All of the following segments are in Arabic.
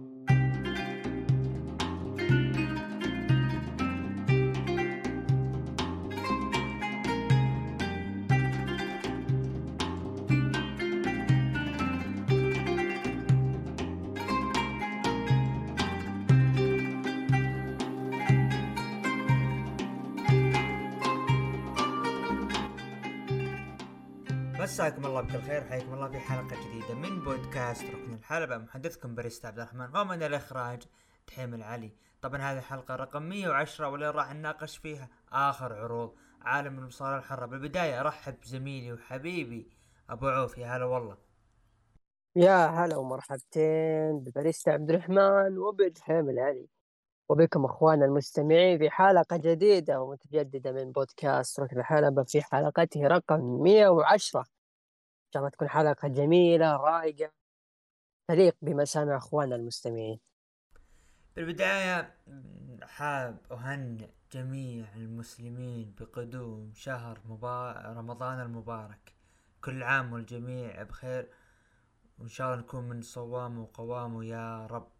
you مساكم الله بكل خير حياكم الله في حلقة جديدة من بودكاست ركن الحلبة. محدثكم بريست عبد الرحمن ومن الإخراج تحيم العلي. طبعا هذه الحلقة رقم 110 واللي راح نناقش فيها آخر عروض عالم المصارعة الحرة. بالبداية أرحب بزميلي وحبيبي أبو عوف يا هلا والله. يا هلا ومرحبتين بباريستا عبد الرحمن وبتحيم العلي. وبكم أخواننا المستمعين في حلقة جديدة ومتجددة من بودكاست ركن الحلبة في حلقته رقم 110 ان شاء الله تكون حلقة جميلة رائقة. تليق بمسامع أخواننا المستمعين. بالبداية حاب أهنئ جميع المسلمين بقدوم شهر مبا... رمضان المبارك. كل عام والجميع بخير وإن شاء الله نكون من صوام وقوام يا رب.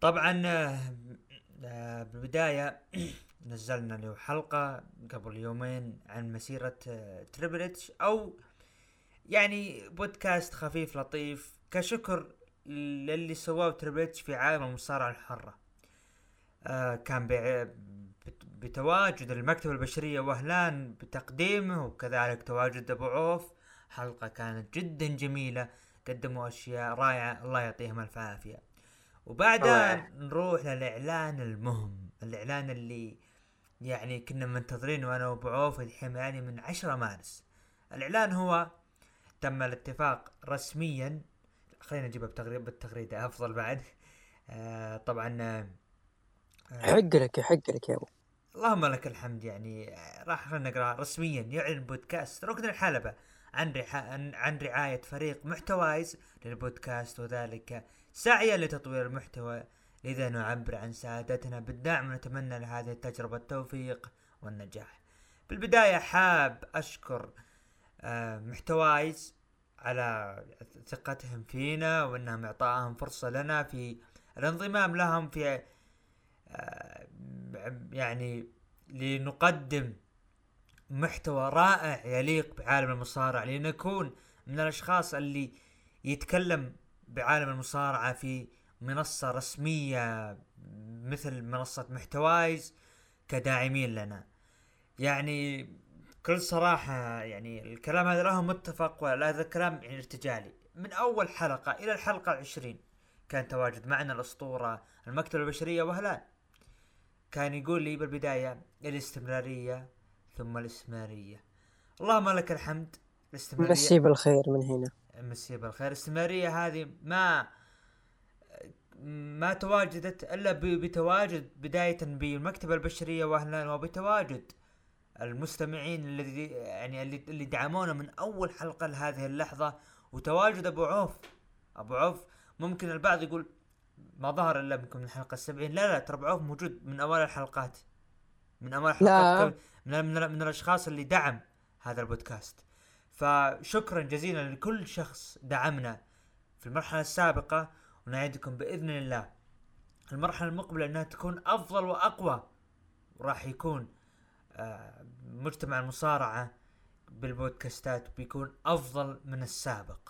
طبعا آه، بالبداية نزلنا له حلقة قبل يومين عن مسيرة آه، Triple H أو يعني بودكاست خفيف لطيف كشكر للي سواه Triple H في عالم المصارعة الحرة. آه كان بتواجد المكتبة البشرية وهلان بتقديمه وكذلك تواجد أبو عوف. حلقة كانت جدا جميلة قدموا أشياء رائعة الله يعطيهم الف عافية. وبعدها نروح للإعلان المهم الإعلان اللي يعني كنا منتظرينه أنا وابو عوف الحين يعني من عشرة مارس. الإعلان هو تم الاتفاق رسميا. خلينا نجيبها بالتغريدة أفضل بعد. آه طبعا آه حق لك حق لك يا أبو. اللهم لك الحمد يعني آه، راح خلينا نقرأ رسميا. يعلن بودكاست ركن الحلبة عن عن رعاية فريق محتوايز للبودكاست وذلك سعيا لتطوير المحتوى لذا نعبر عن سعادتنا بالدعم ونتمنى لهذه التجربة التوفيق والنجاح. بالبداية حاب أشكر آه، محتوايز على ثقتهم فينا وإنهم اعطائهم فرصة لنا في الانضمام لهم في آه، يعني لنقدم محتوى رائع يليق بعالم المصارعة لنكون من الأشخاص اللي يتكلم بعالم المصارعة في منصة رسمية مثل منصة محتوايز كداعمين لنا. يعني بكل صراحة يعني الكلام هذا له متفق ولا هذا الكلام يعني ارتجالي. من أول حلقة إلى الحلقة العشرين كان تواجد معنا الأسطورة المكتبة البشرية وهلان كان يقول لي بالبداية الاستمرارية ثم الاستمرارية. اللهم لك الحمد. الاستمرارية مسي بالخير من هنا. مسي بالخير. الاستمرارية هذه ما ما تواجدت إلا بتواجد بداية بالمكتبة البشرية واهلا وبتواجد. المستمعين الذي يعني اللي, اللي دعمونا من أول حلقة لهذه اللحظة وتواجد أبو عوف. أبو عوف ممكن البعض يقول ما ظهر إلا من الحلقة السبعين. لا لا ترى أبو عوف موجود من اوائل الحلقات. من اوائل الحلقات من, من, من الأشخاص اللي دعم هذا البودكاست. فشكرا جزيلا لكل شخص دعمنا. في المرحلة السابقة ونعدكم بإذن الله. المرحلة المقبلة إنها تكون أفضل وأقوى. وراح يكون آه، مجتمع المصارعة بالبودكاستات بيكون أفضل من السابق.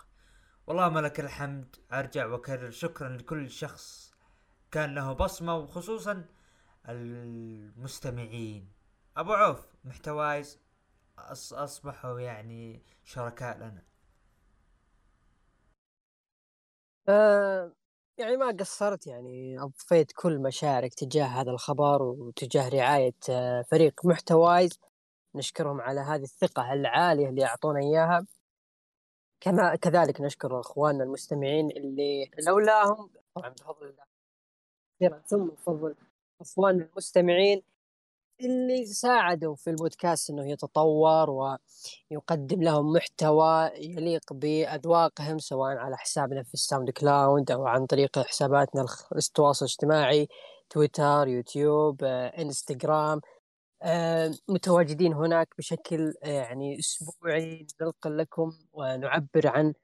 والله لك الحمد أرجع وأكرر شكرا لكل شخص كان له بصمة وخصوصا المستمعين. أبو عوف محتوايز أصبحوا يعني شركاء لنا. آه يعني ما قصرت يعني أضفيت كل مشاعرك تجاه هذا الخبر وتجاه رعاية آه فريق محتوايز. نشكرهم على هذه الثقة العالية اللي أعطونا إياها. كما كذلك نشكر إخواننا المستمعين اللي لولاهم. طبعا بفضل الله. ثم بفضل إخواننا المستمعين. اللي ساعدوا في البودكاست إنه يتطور ويقدم لهم محتوى يليق بأذواقهم سواء على حسابنا في ال SoundCloud أو عن طريق حساباتنا التواصل الاجتماعي تويتر يوتيوب آه، إنستغرام آه، متواجدين هناك بشكل آه، يعني أسبوعي ننقل لكم ونعبر عن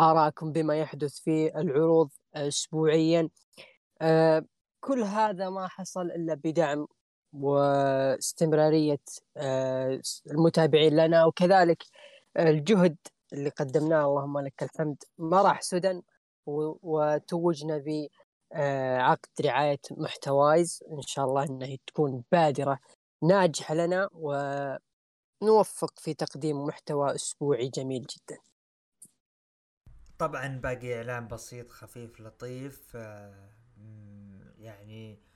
آراءكم بما يحدث في العروض أسبوعيا. آه، كل هذا ما حصل إلا بدعم واستمرارية آه، المتابعين لنا. وكذلك الجهد اللي قدمناه اللهم لك الحمد ما راح سدى. وتوجنا بعقد رعاية محتوايز. إن شاء الله أنها تكون بادرة ناجحة لنا. ونوفق في تقديم محتوى أسبوعي جميل جدا. طبعا باقي إعلان بسيط خفيف لطيف آه، يعني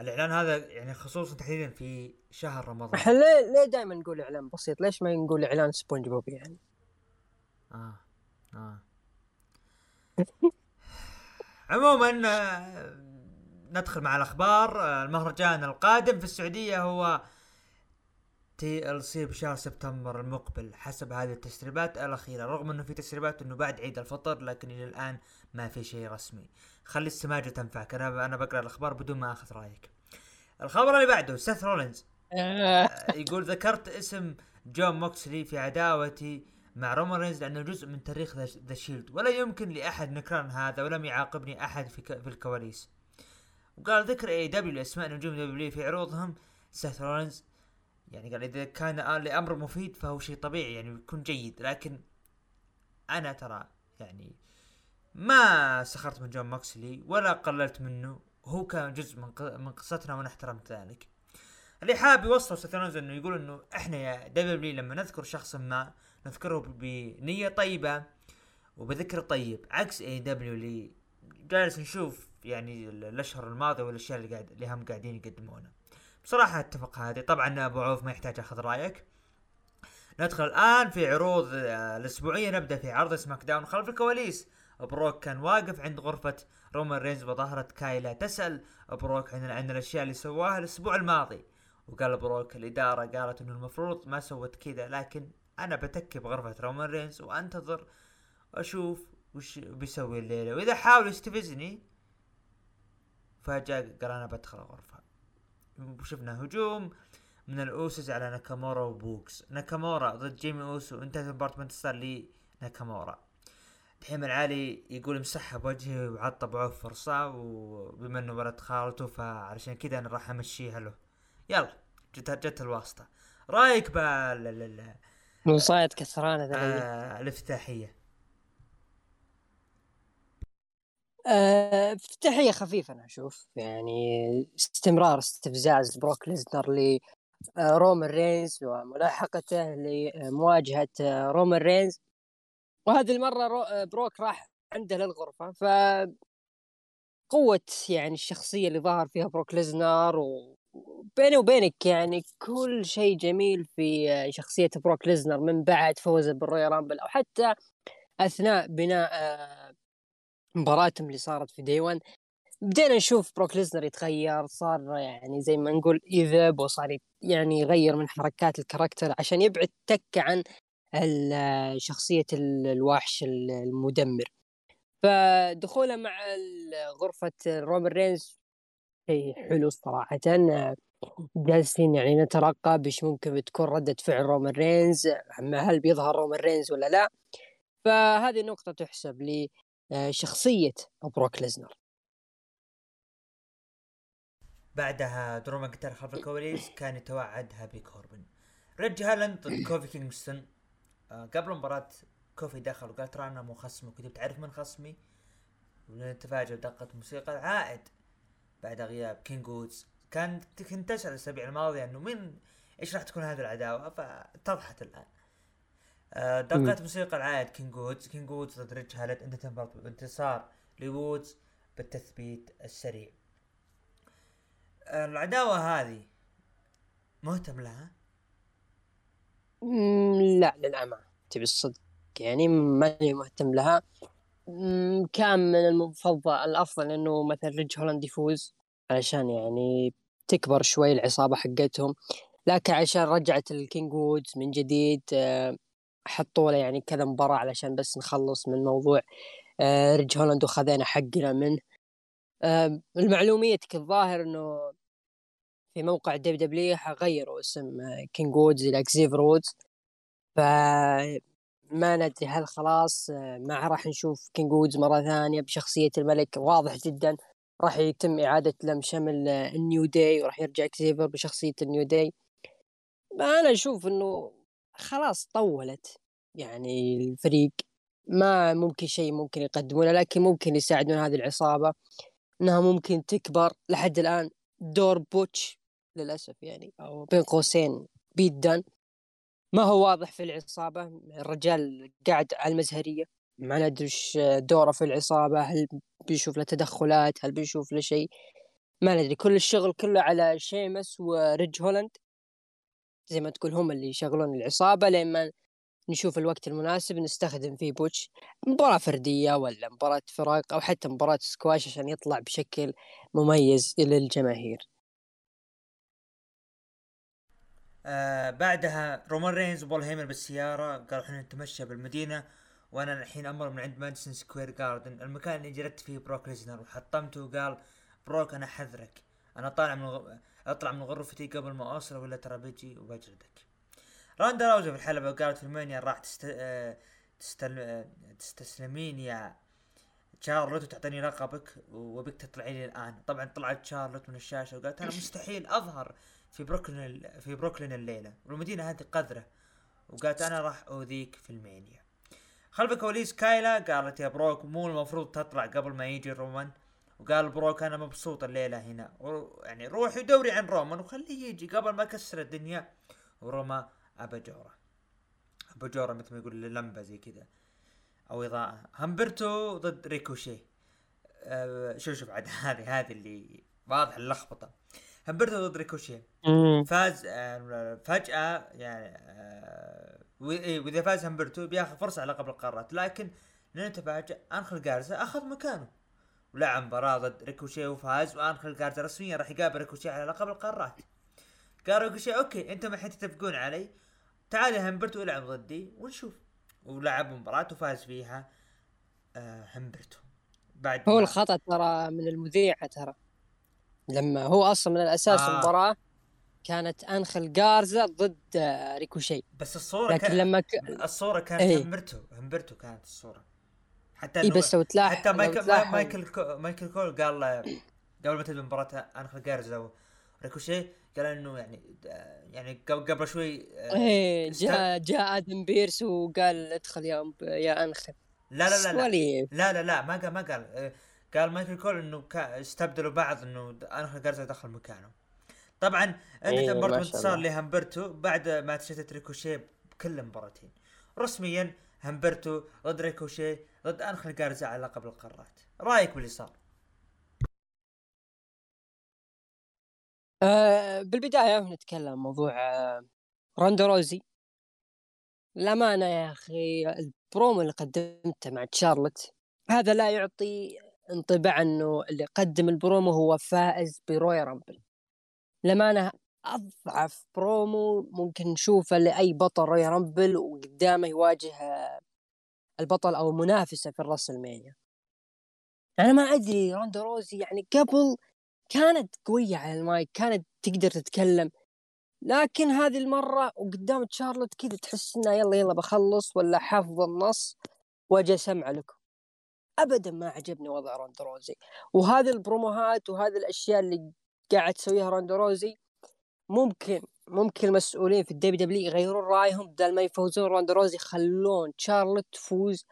الإعلان هذا يعني خصوصا تحديدا في شهر رمضان. إحنا ليه ليه دائما نقول إعلان بسيط؟ ليش ما نقول إعلان سبونج بوب يعني؟ آه آه. عموما آه، ندخل مع الأخبار. آه، المهرجان القادم في السعودية هو TLC بشهر سبتمبر المقبل حسب هذه التسريبات الأخيرة رغم إنه في تسريبات إنه بعد عيد الفطر لكن إلى الآن ما في شيء رسمي. خلي السماجة تنفعك. أنا أنا بقرأ الأخبار بدون ما أخذ رأيك. الخبر اللي بعده سيث رولينز. آه، يقول ذكرت اسم جون موكسلي في عداوتي مع رومان رينز لأنه جزء من تاريخ The Shield. ولا يمكن لأحد نكران هذا ولم يعاقبني أحد في, في الكواليس. وقال ذكر AEW اسماء نجوم WWE في عروضهم. سيث رولينز يعني قال إذا كان لأمر مفيد فهو شيء طبيعي يعني يكون جيد. لكن أنا ترى يعني ما سخرت من جون ماكسلي ولا قللت منه. هو كان جزء من من قصتنا وأنا احترمت ذلك. اللي حاب يوصل سترونز إنه يقول إنه إحنا WWE لما نذكر شخص ما نذكره بنية طيبة وبذكر طيب عكس AEW اللي جالس نشوف يعني الأشهر الماضية والأشياء اللي قاعد اللي هم قاعدين يقدمونها بصراحة أتفق هذه. طبعا أبو عوف ما يحتاج أخذ رأيك. ندخل الآن في عروض آه، الأسبوعية. نبدأ في عرض SmackDown خلف الكواليس. بروك كان واقف عند غرفة رومان رينز وظهرت كايلا تسأل بروك عن, عن الأشياء اللي سواها الأسبوع الماضي. وقال بروك الإدارة قالت إنه المفروض ما سوت كذا لكن أنا بتكي بغرفة رومان رينز وأنتظر أشوف وش بيسوي الليلة. وإذا حاول يستفزني فجأة قال أنا بدخل الغرفة. وشفنا هجوم من الاوسس على ناكامورا وبوكس. ناكامورا ضد جيمي أوسو انتهت المباراة صار لناكامورا دحيم العالي يقول مسحها بوجهي وعطى عوف فرصة وبما إنه ولد خالته فعلشان كذا أنا راح أمشيها له. يلا جت جت الواسطة. رأيك بال وصايد كسرانة آه الافتتاحية. آه، افتتاحية خفيفة أنا أشوف. يعني استمرار استفزاز بروك ليزنر ل آه، رومان رينز وملاحقته لمواجهة آه، رومان رينز. وهذه المرة بروك راح عنده للغرفة ف قوة يعني الشخصية اللي ظهر فيها بروك ليزنر وبيني وبينك يعني كل شيء جميل في شخصية بروك ليزنر من بعد فوزه بال Royal Rumble أو حتى أثناء بناء مباراتهم اللي صارت في Day 1 بدينا نشوف بروك ليزنر يتغير صار يعني زي ما نقول يذب وصار يعني يغير من حركات ال character عشان يبعد تكة عن شخصية الوحش المدمر. فدخوله مع غرفة رومان رينز شيء حلو صراحة. جالسين يعني نترقب إيش ممكن بتكون ردة فعل رومان رينز هل بيظهر رومان رينز ولا لا. فهذه نقطة تحسب لشخصية بروك ليزنر. بعدها درو ماكنتاير خلف الكواليس كان يتوعد هابي كوربن ريج هولاند ضد كوفي كينغستون. آه قبل المباراة كوفي دخل وقال ترى أنا مو خصمك أنت بتعرف من خصمي؟ ونتفاجئ بدقة موسيقى العائد بعد غياب كينج وودز كان كنت تسأل الأسابيع الماضية إنه مين إيش راح تكون هذه العداوة؟ فاتضحت الآن. آه دقة موسيقى العائد كينج وودز كينج وودز ضد ريج هولاند انتهت بانتصار لوودز بالتثبيت السريع. آه العداوة هذه مهتم لها؟ لا للأمانة. تبي الصدق؟ يعني ماني مهتم لها. كان من المفضل الأفضل إنه مثلا ريج هولاند يفوز علشان يعني تكبر شوي العصابة حقتهم. لكن عشان رجعت الكينج وودز من جديد آه، حطوا له يعني كذا مباراة علشان بس نخلص من موضوع آه، ريج هولاند وخذينا حقنا منه. آه، لمعلوميتك الظاهر إنه في موقع WWE غيروا اسم كينج وودز إلى اكزيفر وودز ف ما ندري هل خلاص آه، ما راح نشوف كينج وودز مرة ثانية بشخصية الملك. واضح جدا راح يتم إعادة لم شمل آه، ال New Day وراح يرجع اكزيفر بشخصية ال New Day أنا أشوف إنه خلاص طولت. يعني الفريق ما ممكن شيء ممكن يقدمونه لكن ممكن يساعدون هذه العصابة إنها ممكن تكبر. لحد الآن دور بوتش للأسف يعني أو بين قوسين بيت دان ما هو واضح في العصابة الرجال قاعد على المزهرية ما ندري إيش دوره في العصابة هل بيشوف له تدخلات هل بيشوف له شيء. ما ندري كل الشغل كله على شيمس وريج هولاند. زي ما تقول هم اللي يشغلون العصابة لما نشوف الوقت المناسب نستخدم فيه بوتش. مباراة فردية ولا مباراة فرق أو حتى مباراة سكواش عشان يطلع بشكل مميز للجماهير. آه بعدها رومان رينز وبول هيمان بالسيارة قالوا إحنا نتمشى بالمدينة وأنا الحين أمر من عند ماديسون سكوير جاردن المكان اللي جلدت فيه بروك ليزنر وحطمته وقال بروك أنا أحذرك أنا طالع من غ... أطلع من غرفتي قبل ما أوصل ولا ترى بيجي وبجلدك. روندا راوزي في الحلبة قالت في راسلمانيا راح تست... آه، تستل... آه، تستسلمين يا شارلوت وتعطيني لقبك وأبيك تطلعي لي الآن. طبعا طلعت شارلوت من الشاشة وقالت أنا مستحيل أظهر. في بروكلين في بروكلين الليلة. والمدينة هذه قذرة. وقالت أنا راح أوذيك في ألمانيا. خلف كواليس كايلا قالت يا بروك مو المفروض تطلع قبل ما يجي رومان وقال بروك أنا مبسوط الليلة هنا. يعني روحي ودوري عن رومان وخليه يجي قبل ما كسر الدنيا. ورمى اباجورا اباجورا مثل ما يقول لمبه زي كذا. أو إضاءة. همبرتو ضد ريكوشي. أه شوف شوف عاد هذه هذه اللي واضح اللخبطة. همبرتو ضد ريكوشي. فاز أه فجأة يعني أه وإذا فاز همبرتو بياخذ فرصة على لقب القارات. لكن لنتفاجأ انخل جارزا أخذ مكانه. ولعب مباراة ضد ريكوشي وفاز وانخل جارزا رسميا راح يقابل ريكوشي على لقب القارات. قال ريكوشي okay أنتم الحين تتفقون علي. تعال يا همبرتو العب ضدي ونشوف. ولعب مباراة وفاز فيها آه همبرتو. بعد هو الخطأ ترى من المذيعة ترى. لما هو أصلا من الأساس آه. المباراة كانت انخل جارزا ضد ريكوشي. بس الصورة لكن كان لما ك... الصورة كانت إيه. همبرتو همبرتو كانت الصورة. حتى إيه بس لو تلاحظ حتى مايكل تلاحظ... مايكل كو... مايكل كول قال قبل ما تبدأ مباراة انخل جارزا وريكوشي قال إنه يعني يعني قبل شوي آه، إيه جاء جاء آدم بيرس وقال ادخل يا يا انخل لا لا لا لا. لا لا لا ما قال ما قال. قال مايكل كول إنه استبدلوا بعض إنه انخل جارزا دخل مكانه. طبعا عندك إيه برضه انتصار لهمبرتو بعد ما تشتت ريكوشي بكل المباراتين. رسميا همبرتو ضد ريكوشي ضد انخل جارزا على لقب القارات. رأيك باللي صار آه، بالبداية نتكلم موضوع آه، روندا روزي. الأمانة يا أخي البرومو اللي قدمته مع تشارلت هذا لا يعطي انطباع إنه اللي قدم البرومو هو فائز ب Royal Rumble. الأمانة أضعف برومو ممكن نشوفه لأي بطل Royal Rumble وقدامه يواجه آه، البطل أو المنافسة في ال WrestleMania. أنا ما أدري روندا روزي يعني قبل كانت قوية على المايك كانت تقدر تتكلم. لكن هذه المرة وقدام تشارلوت كذا تحس انها يلا يلا بخلص ولا حافظ النص وأجي أسمع لكم. ابدا ما عجبني وضع روندا روزي وهذه البروموهات وهذه الأشياء اللي قاعد تسويها روندا روزي ممكن ممكن المسؤولين في ال WWE يغيرون رأيهم بدل ما يفوزون روندا روزي يخلون شارلوت تفوز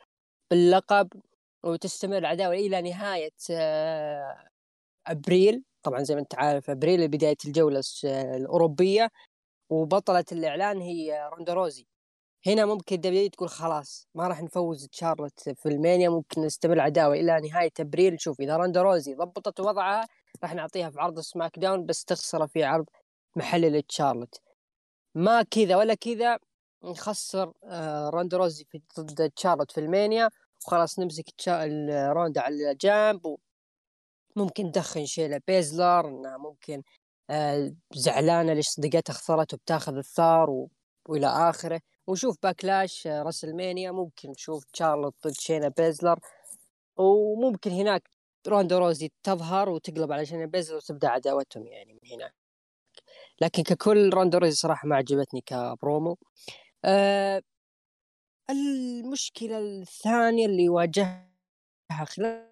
باللقب وتستمر العداوة إلى نهاية آه، أبريل. طبعا زي ما أنت عارف أبريل بداية الجولة الأوروبية وبطلة الإعلان هي روندا روزي. هنا ممكن WWE تقول خلاص ما راح نفوز تشارلوت في ال Mania ممكن نستمر العداوه إلى نهاية أبريل. نشوف إذا روندا روزي ضبطت وضعها راح نعطيها في عرض SmackDown بس تخسر في عرض محلي لتشارلوت ما كذا ولا كذا نخسر آه، روندا روزي في ضد تشارلوت في ال Mania. وخلاص نمسك روندا على جنب ممكن تدخل شينا بيزلر انها ممكن آه زعلانة ليش صديقتها خسرت وبتاخذ الثار. وإلى آخره. ونشوف Backlash آه WrestleMania ممكن نشوف تشارلوت ضد شينا بيزلر. وممكن هناك روندا روزي تظهر وتقلب على شينا بيزلر وتبدأ عداوتهم يعني من هناك. لكن ككل روندا روزي صراحة ما عجبتني كبرومو. آه المشكلة الثانية اللي واجهها خلال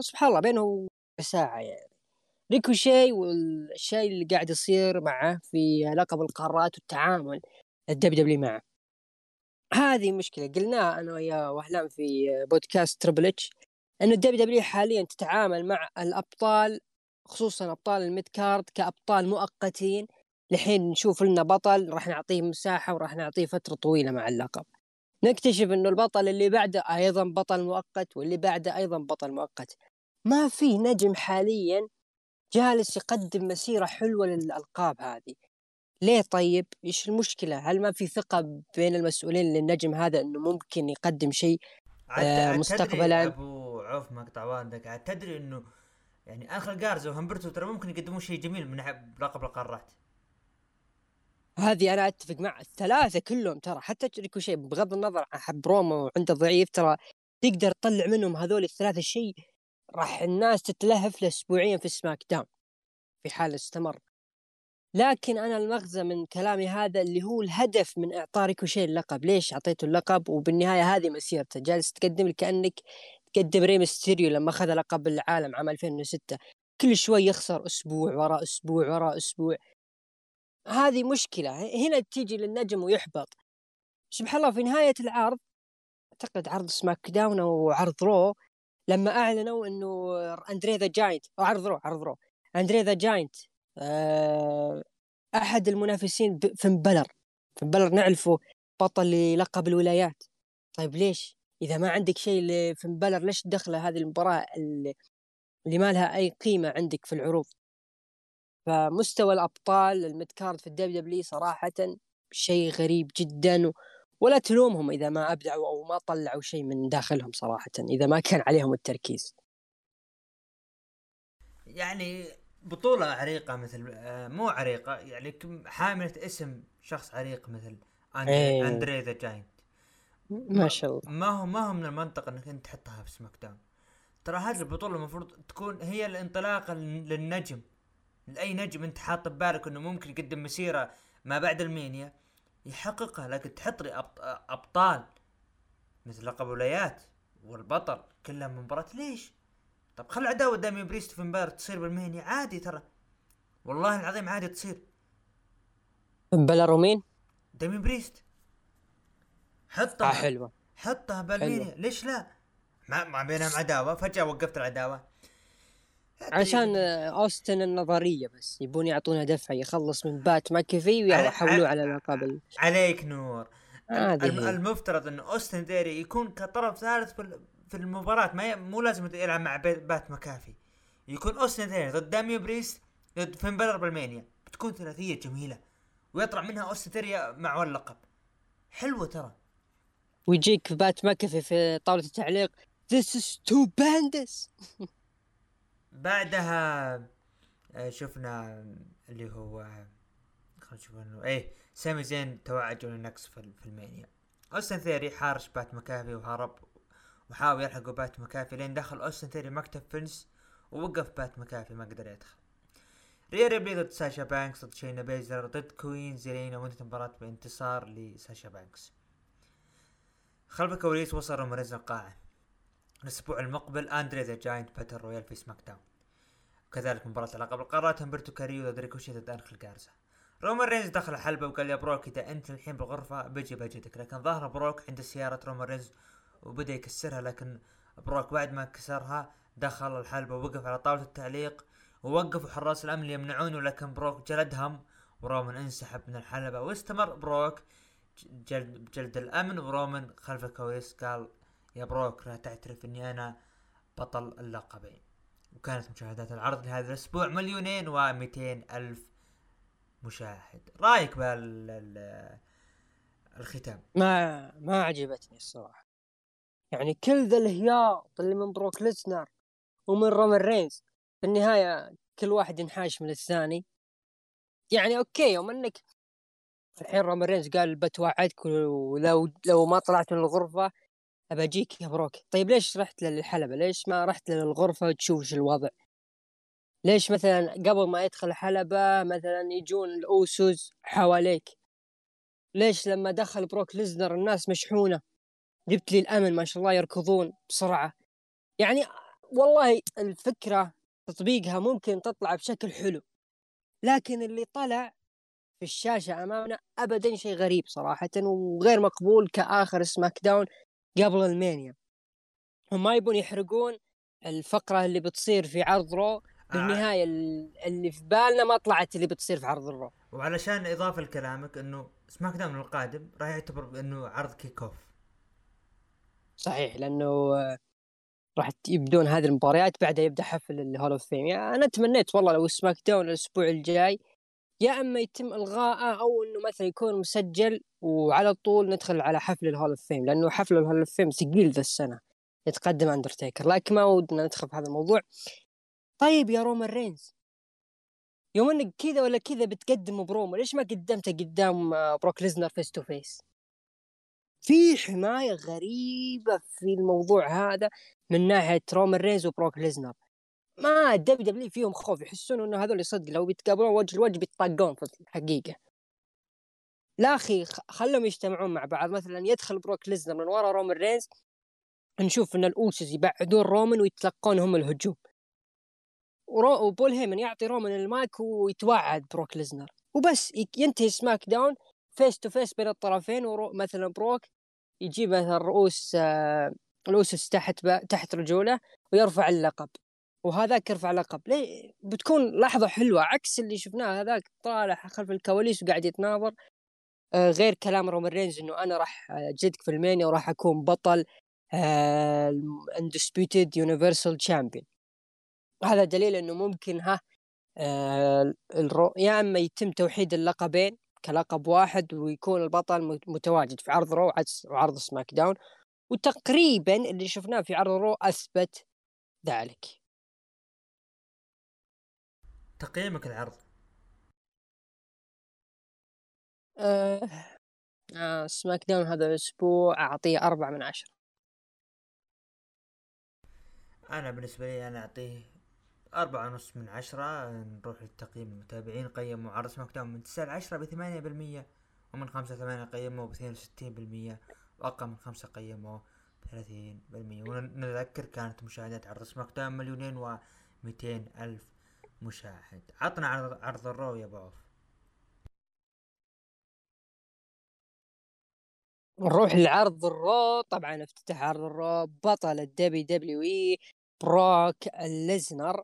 سبحان الله بينه ساعة يعني. ريكوشي والشيء اللي قاعد يصير معه في لقب القارات والتعامل ال WWE معه. هذه مشكلة. قلناها أنا ويا وهلام في بودكاست Triple H أنه ال WWE حاليا تتعامل مع الأبطال خصوصا أبطال الميد كارد كأبطال مؤقتين لحين نشوف لنا بطل راح نعطيه مساحة وراح نعطيه فترة طويلة مع اللقب. نكتشف إنه البطل اللي بعده أيضا بطل مؤقت واللي بعده أيضا بطل مؤقت. ما في نجم حاليا جالس يقدم مسيرة حلوة للألقاب هذه. ليه طيب؟ إيش المشكلة؟ هل ما في ثقة بين المسؤولين للنجم هذا إنه ممكن يقدم شيء آه مستقبلا؟ أبو عوف مقطع والدك عاد تدري إنه يعني انخل جارزا وهمبرتو ترى ممكن يقدمون شيء جميل من لقب القارات هذه أنا أتفق مع الثلاثة كلهم ترى حتى ريكوشي بغض النظر عن حب روما وعنده ضعيف ترى تقدر تطلع منهم هذول الثلاثة شيء راح الناس تتلهف له اسبوعيا في سماك داون في حال استمر لكن أنا المغزى من كلامي هذا اللي هو الهدف من إعطاء ريكوشي اللقب. ليش أعطيته اللقب؟ وبالنهاية هذه مسيرته. جالس تقدم كأنك تقدم ري مستيريو لما أخذ لقب العالم عام 2006 كل شوي يخسر أسبوع وراء أسبوع وراء أسبوع. هذه مشكلة. هنا تيجي للنجم ويحبط. سبحان الله في نهاية العرض أعتقد عرض SmackDown أو عرض Raw لما أعلنوا إنه اندري ذا جاينت أو عرض Raw عرض Raw. اندري ذا جاينت. أحد المنافسين فين بالور فين بالور نعرفه بطل لقب الولايات. طيب ليش؟ إذا ما عندك شيء لفين بالور ليش تدخله هذه المباراة اللي, ما لها أي قيمة عندك في العروض؟ فمستوى الأبطال الميد في الدبليو دبليو صراحة شيء غريب جدا ولا تلومهم إذا ما أبدعوا أو ما طلعوا شيء من داخلهم صراحة إذا ما كان عليهم التركيز. يعني بطولة عريقة مثل آه، مو عريقة يعني حاملة اسم شخص عريق مثل أيه. أندري ذا جاينت. ما شاء الله. ما هو ما هو من المنطق إنك أنت تحطها في SmackDown. ترى هذه البطولة المفروض تكون هي الانطلاقة للنجم. لأي نجم أنت حاط ببالك إنه ممكن يقدم مسيرة ما بعد ال Mania يحققها لكن تحط لي أبطال مثل لقب ولايات والبطل كلها من مباراة. ليش؟ طب خل عداوة داميان بريست في مباراة تصير بال Mania عادي ترى. والله العظيم عادي تصير. بالور ومين داميان بريست حطها. آه حلوة. حطها بال Mania ليش لا؟ ما ما بينهم عداوة. فجأة وقفت العداوة. عشان أوستن ثيري بس. يبون يعطونا دفعه يخلص من بات ماكيفي ويحولوه على القاب عليك نور. المفترض انه أوستن ثيري يكون كطرف ثالث في المباراة ما ي... مو لازم يلعب مع بات مكافي يكون أوستن ضد داميان بريست ضد فين بالور بال Mania بتكون ثلاثية جميلة ويطلع منها أوستن ثيري مع اللقب. حلوة ترى. ويجيك بات ماكافي في طاولة التعليق. This is too bandis بعدها آه، شفنا اللي هو خلينا نشوف إنه إيه سامي زين توعد جوني نكس في, في المانيا. أوستن ثيري حارش بات مكافي وهرب. وحاول يلحق بات مكافي لين دخل أوستن ثيري مكتب فينس ووقف بات مكافي ما قدر يدخل. ريا ريبلي ضد ساشا بانكس ضد شينا بيزلر ضد Queen زيلينا وانتهت المباراة بانتصار لساشا بانكس. خلف الكواليس وصل رومان رينز القاعة الأسبوع المقبل أندري ذا جاينت battle royal في SmackDown. وكذلك مباراة لقب القارات همبرتو كاريو ضد ريكوشي ضد انخل جارزا رومان رينز دخل الحلبة وقال يا بروك إذا أنت الحين بالغرفة بجي بجدك. لكن ظهر بروك عند سيارة رومان رينز وبدأ يكسرها لكن بروك بعد ما كسرها دخل الحلبة ووقف على طاولة التعليق ووقفوا حراس الأمن يمنعونه لكن بروك جلدهم ورومان انسحب من الحلبة واستمر بروك جلد, جلد الأمن ورومان خلف الكواليس قال يا بروك لا تعترف إني أنا بطل اللقبين. وكانت مشاهدات العرض لهذا الأسبوع مليونين و ألف مشاهد. رأيك بال الختام؟ ما ما عجبتني الصراحة. يعني كل ذا الهياط اللي من بروك ليسنر ومن رومان رينز في النهاية كل واحد ينحاش من الثاني. يعني أوكي يوم أنك الحين رومان رينز قال بتوعدك ولو لو ما طلعت من الغرفة أبى أجيك يا بروك. طيب ليش رحت للحلبة؟ ليش ما رحت للغرفة وتشوف إيش الوضع؟ ليش مثلا قبل ما يدخل الحلبة مثلا يجون الأوسوس حواليك؟ ليش لما دخل بروك ليزنر الناس مشحونة؟ جبت لي الامن ما شاء الله يركضون بسرعة. يعني والله الفكرة تطبيقها ممكن تطلع بشكل حلو لكن اللي طلع في الشاشة أمامنا ابدا شيء غريب صراحة وغير مقبول كآخر SmackDown قبل ال Mania. هم ما يبون يحرقون الفقرة اللي بتصير في عرض Raw بالنهاية اللي في بالنا ما طلعت اللي بتصير في عرض ال Raw وعلشان إضافة لكلامك إنه SmackDown القادم راح يعتبر إنه عرض kick off صحيح لأنه راح يبدون هذه المباريات بعدها يبدأ حفل ال Hall of Fame يعني أنا تمنيت والله لو SmackDown الأسبوع الجاي يا أما يتم الغائه أو إنه مثلا يكون مسجل وعلى طول ندخل على حفل ال Hall of Fame لأنه حفل ال Hall of Fame ثقيل ذا السنة يتقدم اندرتيكر لكن ما ودنا ندخل في هذا الموضوع. طيب يا رومان رينز يوم إنك كذا ولا كذا بتقدم برومو ليش ما قدمته قدام بروك ليزنر face to face في حماية غريبة في الموضوع هذا من ناحية رومان رينز وبروك ليزنر. ما ال WWE فيهم خوف يحسون إنه هذول صدق لو بيتقابلون وجه لوجه بيتطاقون في الحقيقة. لا أخي خلهم يجتمعون مع بعض. مثلا يدخل بروك ليزنر من ورا رومان رينز نشوف إن الاوسز يبعدون رومان ويتلقون هم الهجوم. ورو وبول هيمن يعطي رومان المايك ويتوعد بروك ليزنر. وبس ينتهي SmackDown. face to face بين الطرفين ومثلا بروك يجيب مثلا رؤوس آه تحت تحت رجوله ويرفع اللقب. وهذاك يرفع لقب ليه؟ بتكون لحظة حلوة عكس اللي شفناه. هذاك طالع خلف الكواليس وقاعد يتناظر. آه غير كلام رومان رينز إنه أنا راح اجلدك في ال Mania وراح أكون بطل undisputed universal champion هذا دليل إنه ممكن ها آه. يا إما يتم توحيد اللقبين كلقب واحد ويكون البطل متواجد في عرض Raw وعرض SmackDown. وتقريبا اللي شفناه في عرض Raw أثبت ذلك. تقييمك العرض؟ آه... آه SmackDown هذا الأسبوع أعطيه أربعة من عشرة. أنا بالنسبة لي أنا أعطيه أربعة ونص من عشرة نروح للتقييم المتابعين قيموا عرض SmackDown من تسعة لعشرة بثمانية بالمية ومن خمسة ثمانية قيموا باثنين وستين بالمية وأقل من خمسة قيموا بثلاثين بالمية. ونذكر كانت مشاهدات عرض SmackDown مليونين ومئتين ألف مشاهد. عطنا عرض, عرض ال Raw يا أبو نروح لعرض ال Raw. طبعا افتتح عرض الرو بطل الدبليو دبليو إي بروك ليزنر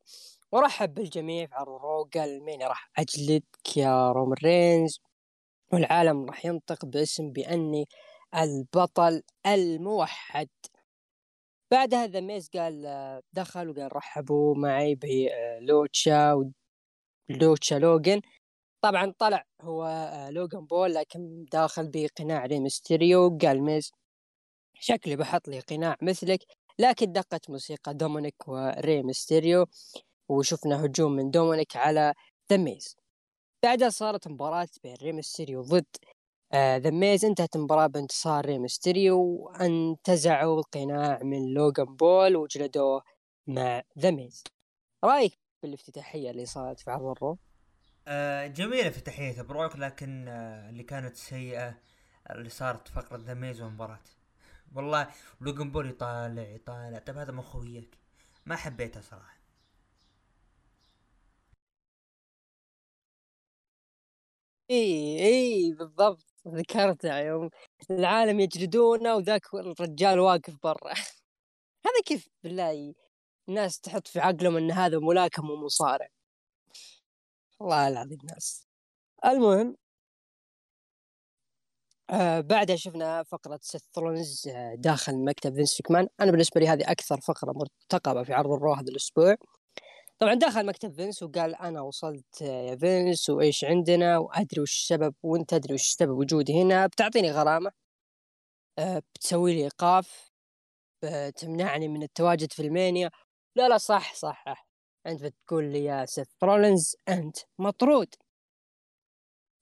ورحب بالجميع في عرض ال Raw قال مين راح اجلدك يا رومان رينز والعالم راح ينطق باسم بأني البطل الموحد. بعد هذا ميز قال دخل وقال رحبوا معي بلوتشا ولوتشا لوجن طبعا طلع هو لوجن بول لكن داخل بقناع ريمستيريو قال ميز شكلي بحط لي قناع مثلك. لكن دقت موسيقى دومينيك وري ميستيريو وشفنا هجوم من دومينيك على ذا ميز. بعدها صارت مباراة بين ري ميستيريو ضد ذا ميز. انتهت المباراة بانتصار ري ميستيريو وانتزعوا القناع من لوغان بول وجلدوه مع ذا ميز. رأيك بالافتتاحية اللي صارت في عرض ال Raw؟ آه جميلة افتتاحية بروك لكن آه اللي كانت سيئة اللي صارت فقرة ذا ميز والمباراة والله لوجن بول يطالع يطالع. طيب هذا مو خويك. ما حبيته صراحة. إي إي بالضبط. ذكرتها يوم العالم يجلدونه وذاك الرجال واقف برا. هذا كيف بالله الناس تحط في عقلهم إن هذا ملاكم ومصارع. الله العظيم الناس المهم آه بعدها شفنا فقرة سيث رولينز آه داخل مكتب فينس مكمان أنا بالنسبة لي هذه أكثر فقرة مرتقبة في عرض ال Raw هذا الأسبوع. طبعا دخل مكتب فينس وقال أنا وصلت آه، يا فينس وإيش عندنا وأدري وش السبب وأنت تدري وش سبب وجودي هنا. بتعطيني غرامة بتسوي لي إيقاف بتمنعني من التواجد في ال Mania. لا لا صح صح. أنت بتقول لي يا سيث رولينز أنت مطرود.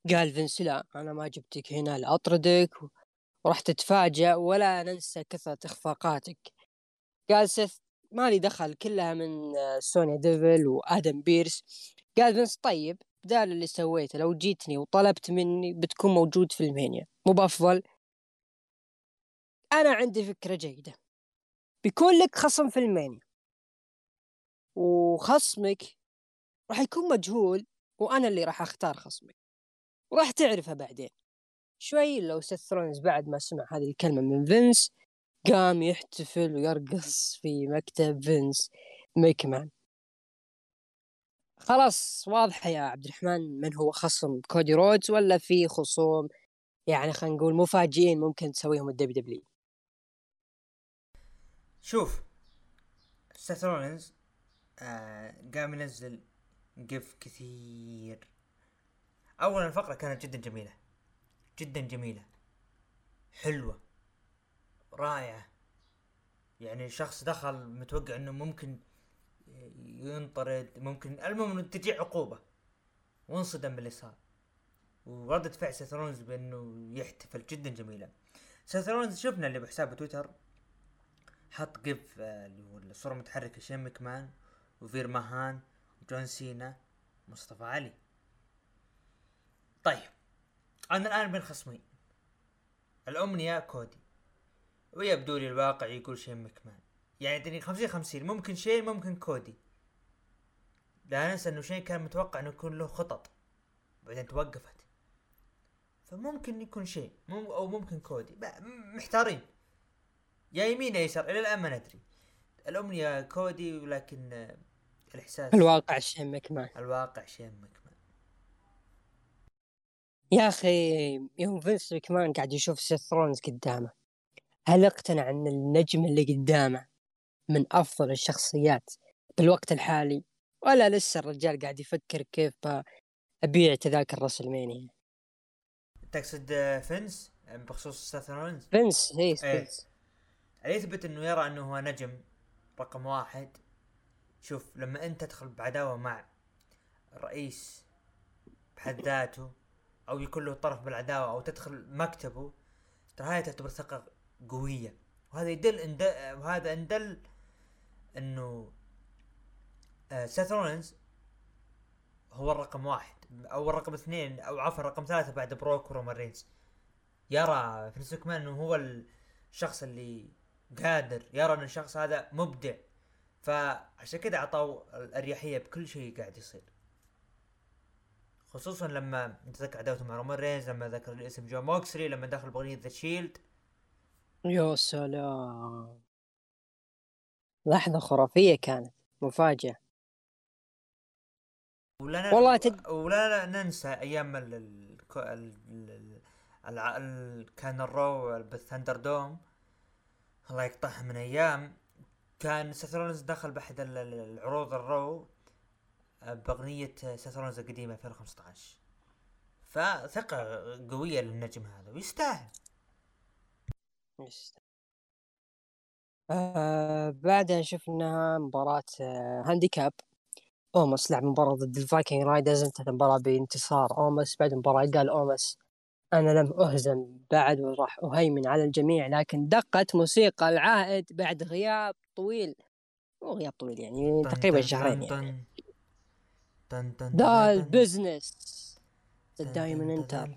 قال فينس لا أنا ما جبتك هنا لأطردك وراح تتفاجأ ولا ننسى كثرة إخفاقاتك. قال سيث ما لي دخل كلها من سونيا ديفل وادم بيرس. قال فينس طيب بدال اللي سويته لو جيتني وطلبت مني بتكون موجود في ال Mania مو بأفضل؟ أنا عندي فكرة جيدة. بيكون لك خصم في WrestleMania وخصمك راح يكون مجهول وأنا اللي راح أختار خصمك. وراح تعرفها بعدين. شوي لو سيث رولينز بعد ما سمع هذه الكلمة من فينس قام يحتفل ويرقص في مكتب فينس ميكمان خلاص واضحة يا عبد الرحمن من هو خصم كودي رودز ولا في خصوم؟ يعني خلينا نقول مفاجئين ممكن تسويهم ال WWE شوف سيث رولينز آه قام ينزل GIF كثير. اولا الفقرة كانت جدا جميلة. جدا جميلة. حلوة. رائعة. يعني شخص دخل متوقع إنه ممكن ينطرد ممكن المهم إنه تجي عقوبة. وانصدم باللي صار وردة فعل سيث رولينز بإنه يحتفل. جدا جميلة. سيث رولينز شفنا اللي بحسابه تويتر. حط GIF آه، اللي هو الصورة المتحركة. شين مكمان وفير ماهان وجون سينا مصطفى علي. طيب أنا الآن بين خصمين الأمنية كودي. ويبدو لي الواقع يقول شين مكمان يعني تدري خمسين خمسين. ممكن شين ممكن كودي. لا ننسى إنه شين كان متوقع إنه يكون له خطط. بعدين توقفت. فممكن يكون شيء. مم أو ممكن كودي. محتارين. يا يمين يا يسار إلى الآن ما ندري. الأمنية كودي ولكن الاحساس الواقع شين مكمان الواقع شين مكمان يا أخي يوم فينس مكمان قاعد يشوف سيث رولينز قدامه. هل أقتنع أن النجم اللي قدامه من أفضل الشخصيات بالوقت الحالي؟ ولا لسه الرجال قاعد يفكر كيف أبيع تذاكر WrestleMania تقصد فينس؟ بخصوص سيث رولينز فينس هي إيه. فينس. يثبت إنه يرى إنه هو نجم رقم واحد؟ شوف لما أنت تدخل بعداوة مع الرئيس بحد ذاته أو يكون له طرف بالعداوة أو تدخل مكتبه ترى هاي تعتبر ثقة قوية. وهذا يدل إن وهذا إن دل إنه آه سيث رولينز هو الرقم واحد. أو الرقم اثنين أو عفوا رقم ثلاثة بعد بروك ورومان رينز. يرى فينس مكمان إنه هو الشخص اللي قادر يرى إن الشخص هذا مبدع. فعشان كذا اعطوا الأريحية بكل شيء قاعد يصير. خصوصا لما نتذكر عداوته مع رومان رينز لما ذكر الاسم جون موكسلي لما دخل بأغنية The Shield يا سلام. لحظة خرافية كانت مفاجأة. ولا والله تد... ولا ننسى أيام ال... ال... ال... ال... ال... كان ال Raw بال ThunderDome الله يقطعها من أيام. كان سيث رولينز دخل بأحد العروض ال Raw. بأغنية سيث رولينز القديمة 2015 فثقة قوية للنجم هذا ويستاهل. يستاهل. آه بعدها شفنا مباراة آه handicap. أومس لعب مباراة ضد ال Viking Raiders انتهت المباراة بانتصار. أومس بعد المباراة قال أومس أنا لم أهزم بعد وراح أهيمن على الجميع لكن دقت موسيقى العائد بعد غياب طويل. مو غياب طويل يعني تقريبا شهرين يعني. ذا البزنس دائما انتر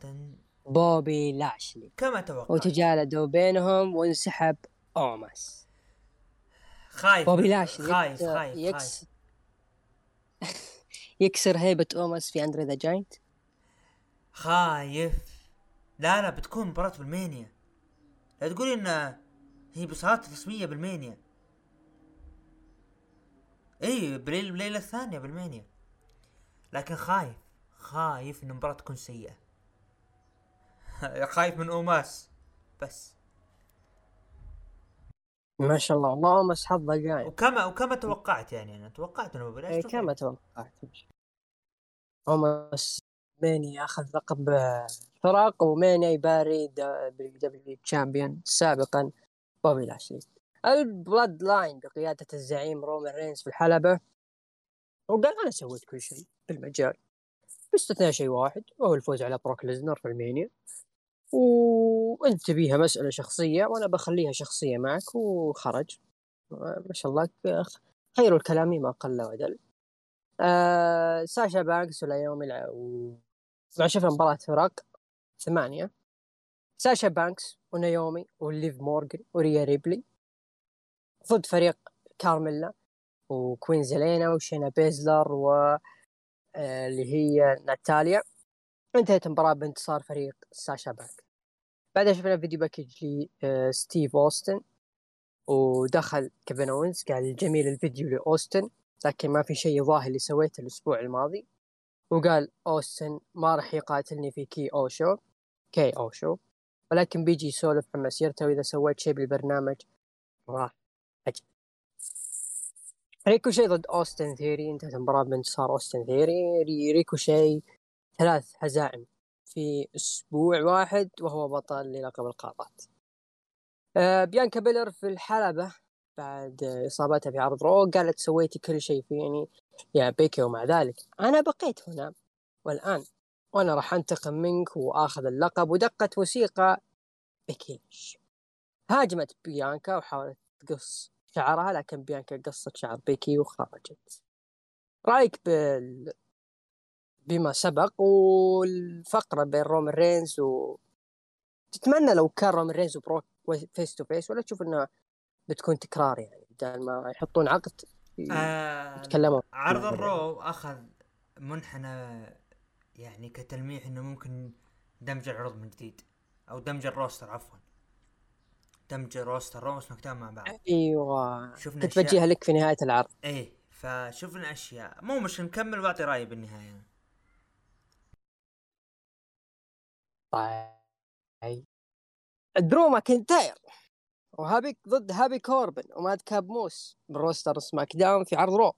بوبي لاشلي كما توقعت. وتجالدوا بينهم وانسحب اومس خايف. بوبي لاشلي خايف خايف يكس... يكسر هيبة اومس في اندري ذا جاينت خايف. لا لا بتكون مباراة بالمانيا. لا تقولي إن هي بصالات رسمية بالمانيا. اي بالليلة الثانية بالمانيا. لكن خايف خايف إن المباراة تكون سيئة. خايف من أوماس. بس. ما شاء الله. والله اوماس حظه قايم وكما وكما توقعت يعني أنا. توقعت إنه بلاش إيه كما توقعت. أوماس ماني ياخذ لقب فرق وماني يباري دبليو تشامبيون سابقا. بوبي لاشلي البلاد لاين بقيادة الزعيم رومان رينز في الحلبة. وقال أنا سويت كل شيء. بالمجال باستثناء شيء واحد وهو الفوز على بروك ليزنر في ألمانيا. وانت تبيها مسألة شخصية وأنا بخليها شخصية معك وخرج. ما شاء الله خير الكلام ما قل ودل آه ساشا بانكس ولا الع... و... شفنا مباراة فرق ثمانية. ساشا بانكس ونايومي وليف مورغان وريا ريبلي. ضد فريق كارميلا وكوين زيلينا وشاينا بيزلر و آه، اللي هي ناتاليا. انتهت المباراة بانتصار فريق ساشا بانكس. بعدها شفنا video package لستيف أوستن. ودخل كيفن أوينز قال جميل الفيديو لأوستن لكن ما في شيء ظاهر اللي سويته الأسبوع الماضي. وقال أوستن ما راح يقاتلني في KO Show KO Show. ولكن بيجي يسولف عن مسيرته وإذا سويت شيء بالبرنامج راح أجي ريكوشيه ضد أوستن ثيري. انتهت المباراة بانتصار أوستن ثيري. ريكوشيه ثلاث هزائم في أسبوع واحد وهو بطل للقب القارات. آه بيانكا بيلر في الحلبة بعد إصابتها في عرض Raw قالت سويتي كل شيء فيني يا بيكي ومع ذلك. أنا بقيت هنا والآن وأنا راح أنتقم منك وآخذ اللقب ودقت موسيقى بيكيش هاجمت بيانكا وحاولت تقص شعرها لكن بيانكا قصت شعر بيكي وخرجت. رأيك بال بما سبق والفقرة بين رومان رينز و تتمنى لو كان رومان رينز وبروك face to face ولا تشوف انها بتكون تكرار يعني بدل ما يحطون عقد آه يتكلمون؟ عرض ال Raw أخذ منحنى يعني كتلميح إنه ممكن دمج العروض من جديد أو دمج ال roster عفوا. دمج ال roster Raw و Smack مع بعض. أيوه. شفنا كنت بجيها لك في نهاية العرض. إيه فشفنا أشياء. مو مش نكمل واعطي رأيي بالنهاية. طيب. درو ماكنتاير. وهابي ضد هابي كوربن وماد كاب موس ب roster SmackDown في عرض Raw.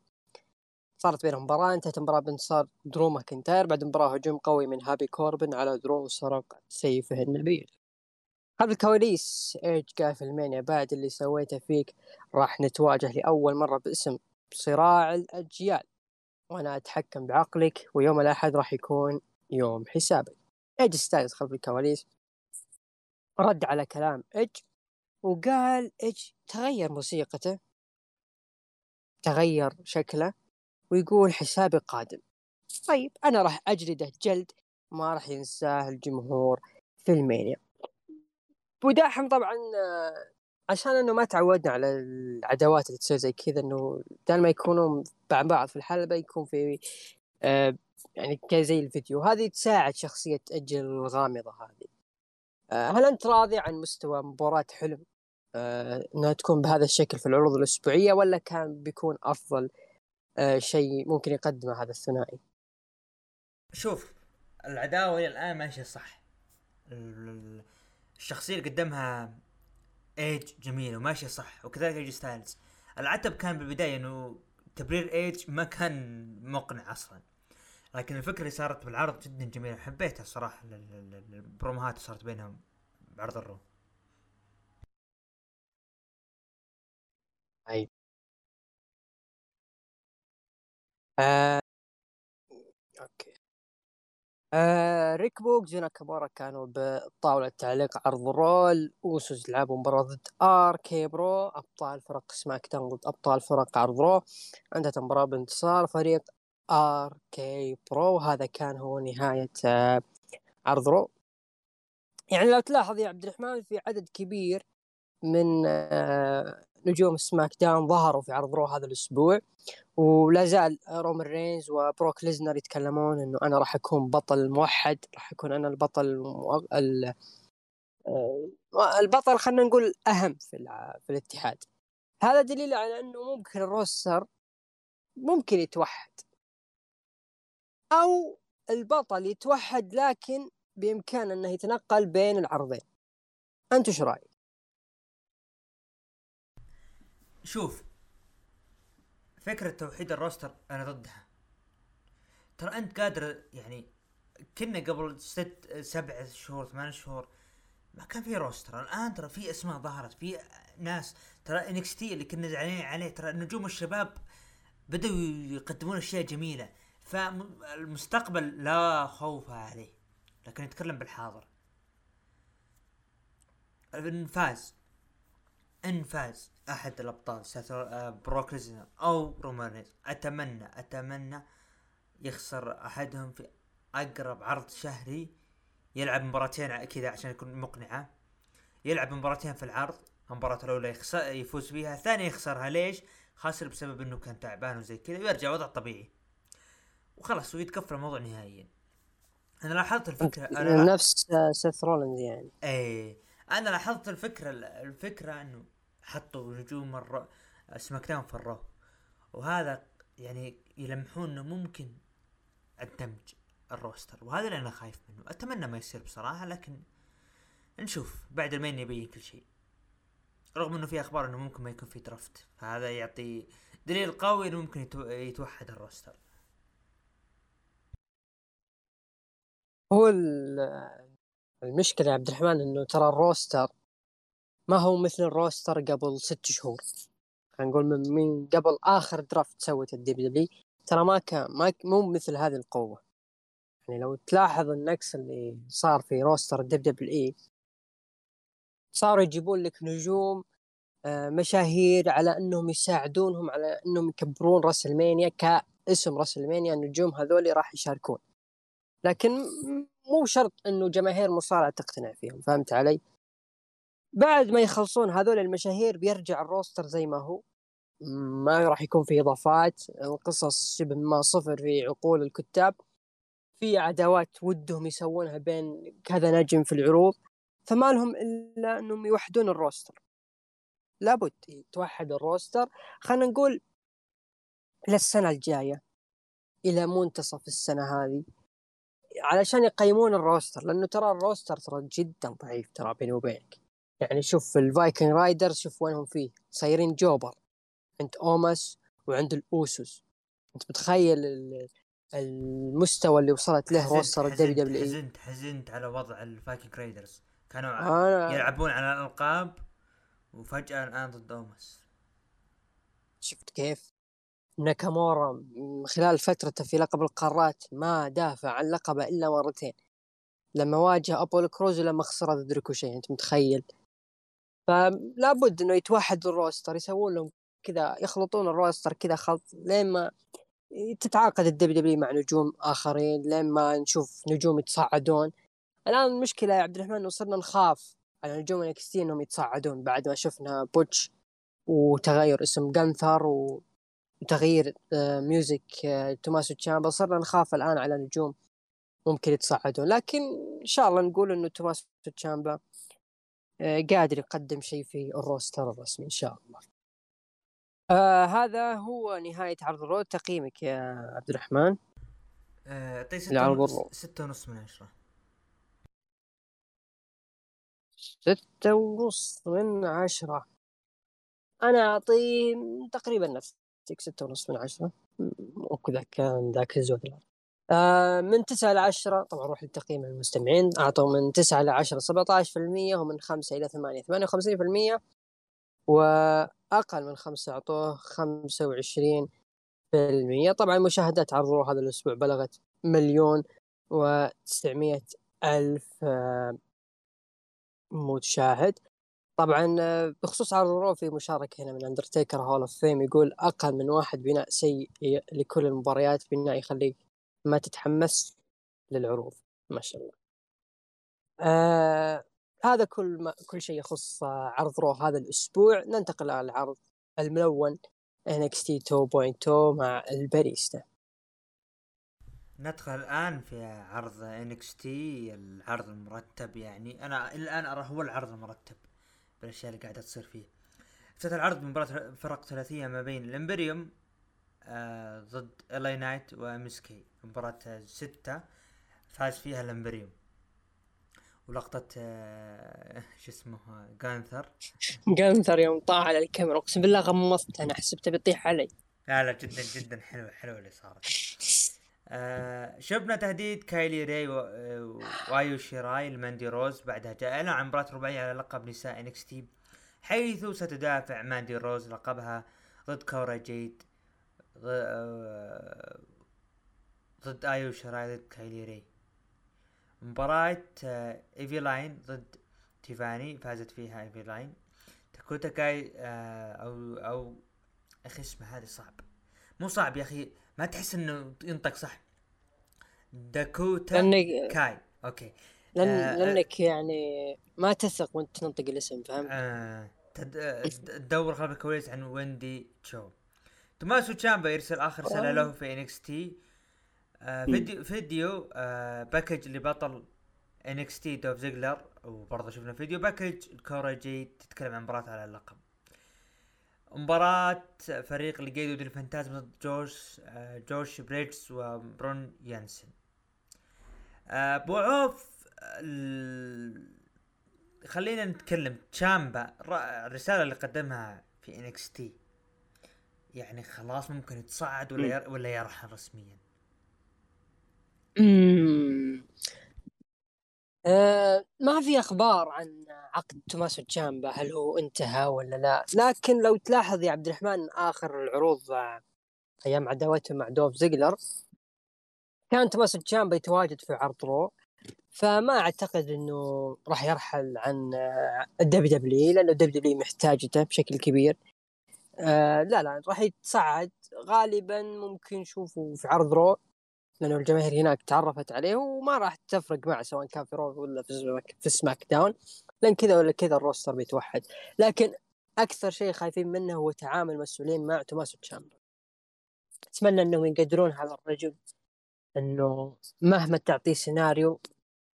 صارت بينهم مباراة انتهت المباراة بانتصار درو ماكنتاير. بعد مباراة هجوم قوي من هابي كوربن على درو وسرق سيفه النبيل. خلف الكواليس ايج قال في ال Mania بعد اللي سويته فيك؟ راح نتواجه لأول مرة باسم صراع الأجيال. وأنا أتحكم بعقلك ويوم الأحد راح يكون يوم حسابك. اي جي ستايلز خلف الكواليس؟ رد على كلام ايج وقال ايج تغير موسيقته تغير شكله ويقول حسابي قادم. طيب أنا راح أجلده جلد ما راح ينساه الجمهور في ال Mania. يا دحم طبعا آه، عشان إنه ما تعودنا على العداوات اللي تصير زي كذا إنه بدل ما يكونوا مع بعض في الحلبة يكون في آه، يعني زي الفيديو. هذه تساعد شخصية ايج الغامضة هذه. آه، هل أنت راضي عن مستوى مباراة حلم؟ آه، إنها تكون بهذا الشكل في العروض الأسبوعية ولا كان بيكون أفضل آه، شيء ممكن يقدمه هذا الثنائي؟ شوف العداوة إلى الآن ماشيه صح. الشخصيه اللي قدمها ايج جميله وماشيه صح وكذلك اي جي ستايلز العتب كان بالبداية إنه تبرير ايج ما كان مقنع أصلا. لكن الفكرة اللي صارت بالعرض جدا جميلة حبيتها الصراحة ال- ال- ال- ال promoهات اللي صارت بينهم بعرض ال Raw. آه... okay. آه... ريك بوغز وناكامورا كانوا بطاولة تعليق عرض Raw الاوسوس لعبوا مباراة ضد RK-Bro أبطال فرق SmackDown ضد أبطال فرق عرض Raw. انتهت المباراة بانتصار فريق RK-Bro هذا كان هو نهاية آه... عرض Raw. يعني لو تلاحظ يا عبد الرحمن في عدد كبير من آه، نجوم SmackDown ظهروا في عرض Raw هذا الأسبوع ولا زال رومان رينز وبروك ليزنر يتكلمون إنه أنا راح أكون بطل موحد راح أكون أنا البطل. ال... آه، البطل خلينا نقول أهم في الع... في الاتحاد هذا دليل على إنه ممكن الروستر ممكن يتوحد أو البطل يتوحد لكن بإمكانه إنه يتنقل بين العرضين انت إيش رايك؟ شوف فكرة توحيد الروستر أنا ضدها. ترى أنت قادر يعني كنا قبل ست سبع شهور ثمان شهور ما كان في roster. الآن ترى في أسماء ظهرت في ناس. ترى NXT اللي كنا زعلانين عليه ترى نجوم الشباب بدأوا يقدمون أشياء جميلة. فالمستقبل لا خوف عليه. لكن نتكلم بالحاضر. إن فاز. إن فاز. أحد الأبطال سيث آه، بروك ليزنر أو رومان رينز اتمنى أتمنى يخسر أحدهم في أقرب عرض شهري يلعب مباراتين كذا عشان يكون مقنعة. يلعب مباراتين في العرض المباراة الأولى يخسر يفوز فيها الثانية يخسرها. ليش؟ خاسر بسبب إنه كان تعبان وزي كذا ويرجع وضع طبيعي. وخلاص ويتكفر الموضوع نهائيا. أنا لاحظت الفكرة أنا نفس سيث رولنز يعني. إيه. أنا لاحظت الفكرة الفكرة إنه حطوا نجوم الر... SmackDown في ال Raw. وهذا يعني يلمحون إنه ممكن الدمج ال roster. وهذا اللي أنا خايف منه. أتمنى ما يصير بصراحة لكن نشوف. بعد ال Mania يبين كل شيء. رغم إنه في أخبار إنه ممكن ما يكون في draft. فهذا يعطي دليل قوي إنه ممكن يتوحد ال roster. هو المشكلة يا عبد الرحمن إنه ترى ال roster ما هو مثل ال roster قبل ست شهور؟ خلينا نقول من, قبل آخر draft سوته ال WWE ترى ما كان ما مو مثل هذه القوة. يعني لو تلاحظ النقص اللي صار في roster ال WWE صاروا يجيبون لك نجوم آه، مشاهير على إنهم يساعدونهم على إنهم يكبرون WrestleMania كاسم WrestleMania النجوم هذول راح يشاركون. لكن مو شرط إنه جماهير مصارعة تقتنع فيهم فهمت علي؟ بعد ما يخلصون هذول المشاهير بيرجع الروستر زي ما هو. ما راح يكون في إضافات القصص شبه ما صفر في عقول الكتاب. في عداوات ودهم يسوونها بين كذا نجم في العروض فما لهم إلا إنهم يوحدون الروستر. لابد يتوحد الروستر. خلينا نقول للسنة الجاية إلى منتصف السنة هذه علشان يقيمون ال roster لأنه ترى ال roster ترى جدا ضعيف ترى بيني وبينك. يعني شوف الفايكنج رايدرز شوف وينهم فيه. صايرين jobber عند أوماس وعند الأوسوس. أنت متخيل المستوى اللي وصلت له roster ال WWE حزنت حزنت على وضع الفايكنج رايدرز. كانوا آه يلعبون على الألقاب وفجأة الآن ضد أوماس. شفت كيف؟ ناكامورا خلال فترته في لقب القارات ما دافع عن لقبه إلا مرتين. لما واجه أبولو كروز ولما خسر ضد ريكوشي. أنت متخيل؟ فلا بد إنه يتوحد ال roster يسوون لهم كذا يخلطون ال roster كذا خلط لين ما تتعاقد الدبليو دبليو مع نجوم آخرين لين ما نشوف نجوم يتصاعدون. الآن المشكلة يا عبد الرحمن إنه صرنا نخاف على نجوم NXT إنهم يتصاعدون بعد ما شفنا بوتش وتغير اسم جانثر وتغيير آه، music آه، توماسو تشامبا صرنا نخاف الآن على نجوم ممكن يتصاعدون. لكن إن شاء الله نقول إنه توماسو تشامبا قادر يقدم شيء في ال roster الرسمي إن شاء الله. آه هذا هو نهاية عرض الرو تقييمك يا عبد الرحمن. أعطيه ستة, ستة ونص من عشرة. ستة ونص من عشرة. أنا أعطيه تقريبا نفسك ستة ونص من عشرة. ذاك كان ذاك الزود. آه من تسعة إلى عشرة طبعا روح لتقييم المستمعين أعطوا من تسعة إلى عشرة سبعة عشر في المية ومن خمسة إلى ثمانية ثمانية وخمسين في المية وأقل من خمسة أعطوه خمسة وعشرين في المية. طبعا مشاهدات عرض هذا الأسبوع بلغت مليون وتسعمية ألف آه مشاهد. طبعا آه، بخصوص عرض رو في مشاركة هنا من اندرتيكر hall of fame يقول أقل من واحد بناء سيء لكل المباريات بناء يخليك ما تتحمس للعروض ما شاء الله. آه هذا كل ما كل شيء يخص عرض رو هذا الأسبوع. ننتقل إلى العرض الملون NXT 2.2 مع الباريستا. ندخل الآن في عرض تي العرض المرتب يعني. أنا الآن أرى هو العرض المرتب بالاشياء اللي قاعدة تصير فيه. افتتح العرض بمباراة فرق ثلاثية ما بين الامبريوم آه ضد الاي نايت وامسكي مباراة ستة فاز فيها الامبريوم ولقطة آه شو اسمه جانثر. جانثر يوم طاح على الكاميرا اقسم بالله غمضت أنا حسبته بيطيح علي. لا لا جدا جدا حلوة حلوة اللي صارت. آه شفنا تهديد كايلي ري و... وايو شيراي لماندي روز. بعدها جاء إعلان عن مباراة رباعية على لقب نساء NXT حيث ستدافع ماندي روز لقبها ضد كورا جيد آه، ضد ايو شيراي ضد كايلي ري مباراة آه ايفي لاين ضد تيفاني فازت فيها ايفي لاين داكوتا كاي آه أو أو أخي اسمه هذا صعب. مو صعب يا أخي ما تحس إنه ينطق صح. داكوتا كاي. okay. لأن آه، لأنك يعني ما تثق وأنت تنطق الاسم فهمت؟ آه تد... آه، تدور خلف الكواليس عن ويندي تشو. توماسو تشامبا يرسل آخر رساله له في NXT. آه فيديو فيديو آه باكج لبطل انكس تي دوف زيجلر وبرضه شفنا فيديو باكج كورا جي تتكلم عن مباراة على اللقب. مباراة فريق الجيدو دي الفانتازم ضد جوش آه جوش بريدجز وبرون يانسن. آه ابو عوف ال... خلينا نتكلم تشامبا الرسالة اللي قدمها في انكس تي يعني خلاص ممكن يتصعد ولا ير... ولا يرحل رسميا. أه ما في أخبار عن عقد توماسو تشامبا هل هو انتهى ولا لا؟ لكن لو تلاحظ يا عبد الرحمن آخر العروض آه، أيام عداوته مع دولف زيجلر كان توماسو تشامبا يتواجد في عرض رو. فما أعتقد إنه راح يرحل عن آه، الدبليو دبليو لأنه الدبليو دبليو محتاجته بشكل كبير. آه لا لا راح يتصعد. غالبا ممكن نشوفه في عرض رو. لأنه الجماهير هناك تعرفت عليه وما راح تفرق معه سواء كان في رو ولا في, سماك داون. لأن كذا ولا كذا ال roster بيتوحد. لكن أكثر شيء خايفين منه هو تعامل المسؤولين مع توماسو تشامبا. أتمنى إنهم يقدرون هذا الرجل. إنه مهما تعطيه سيناريو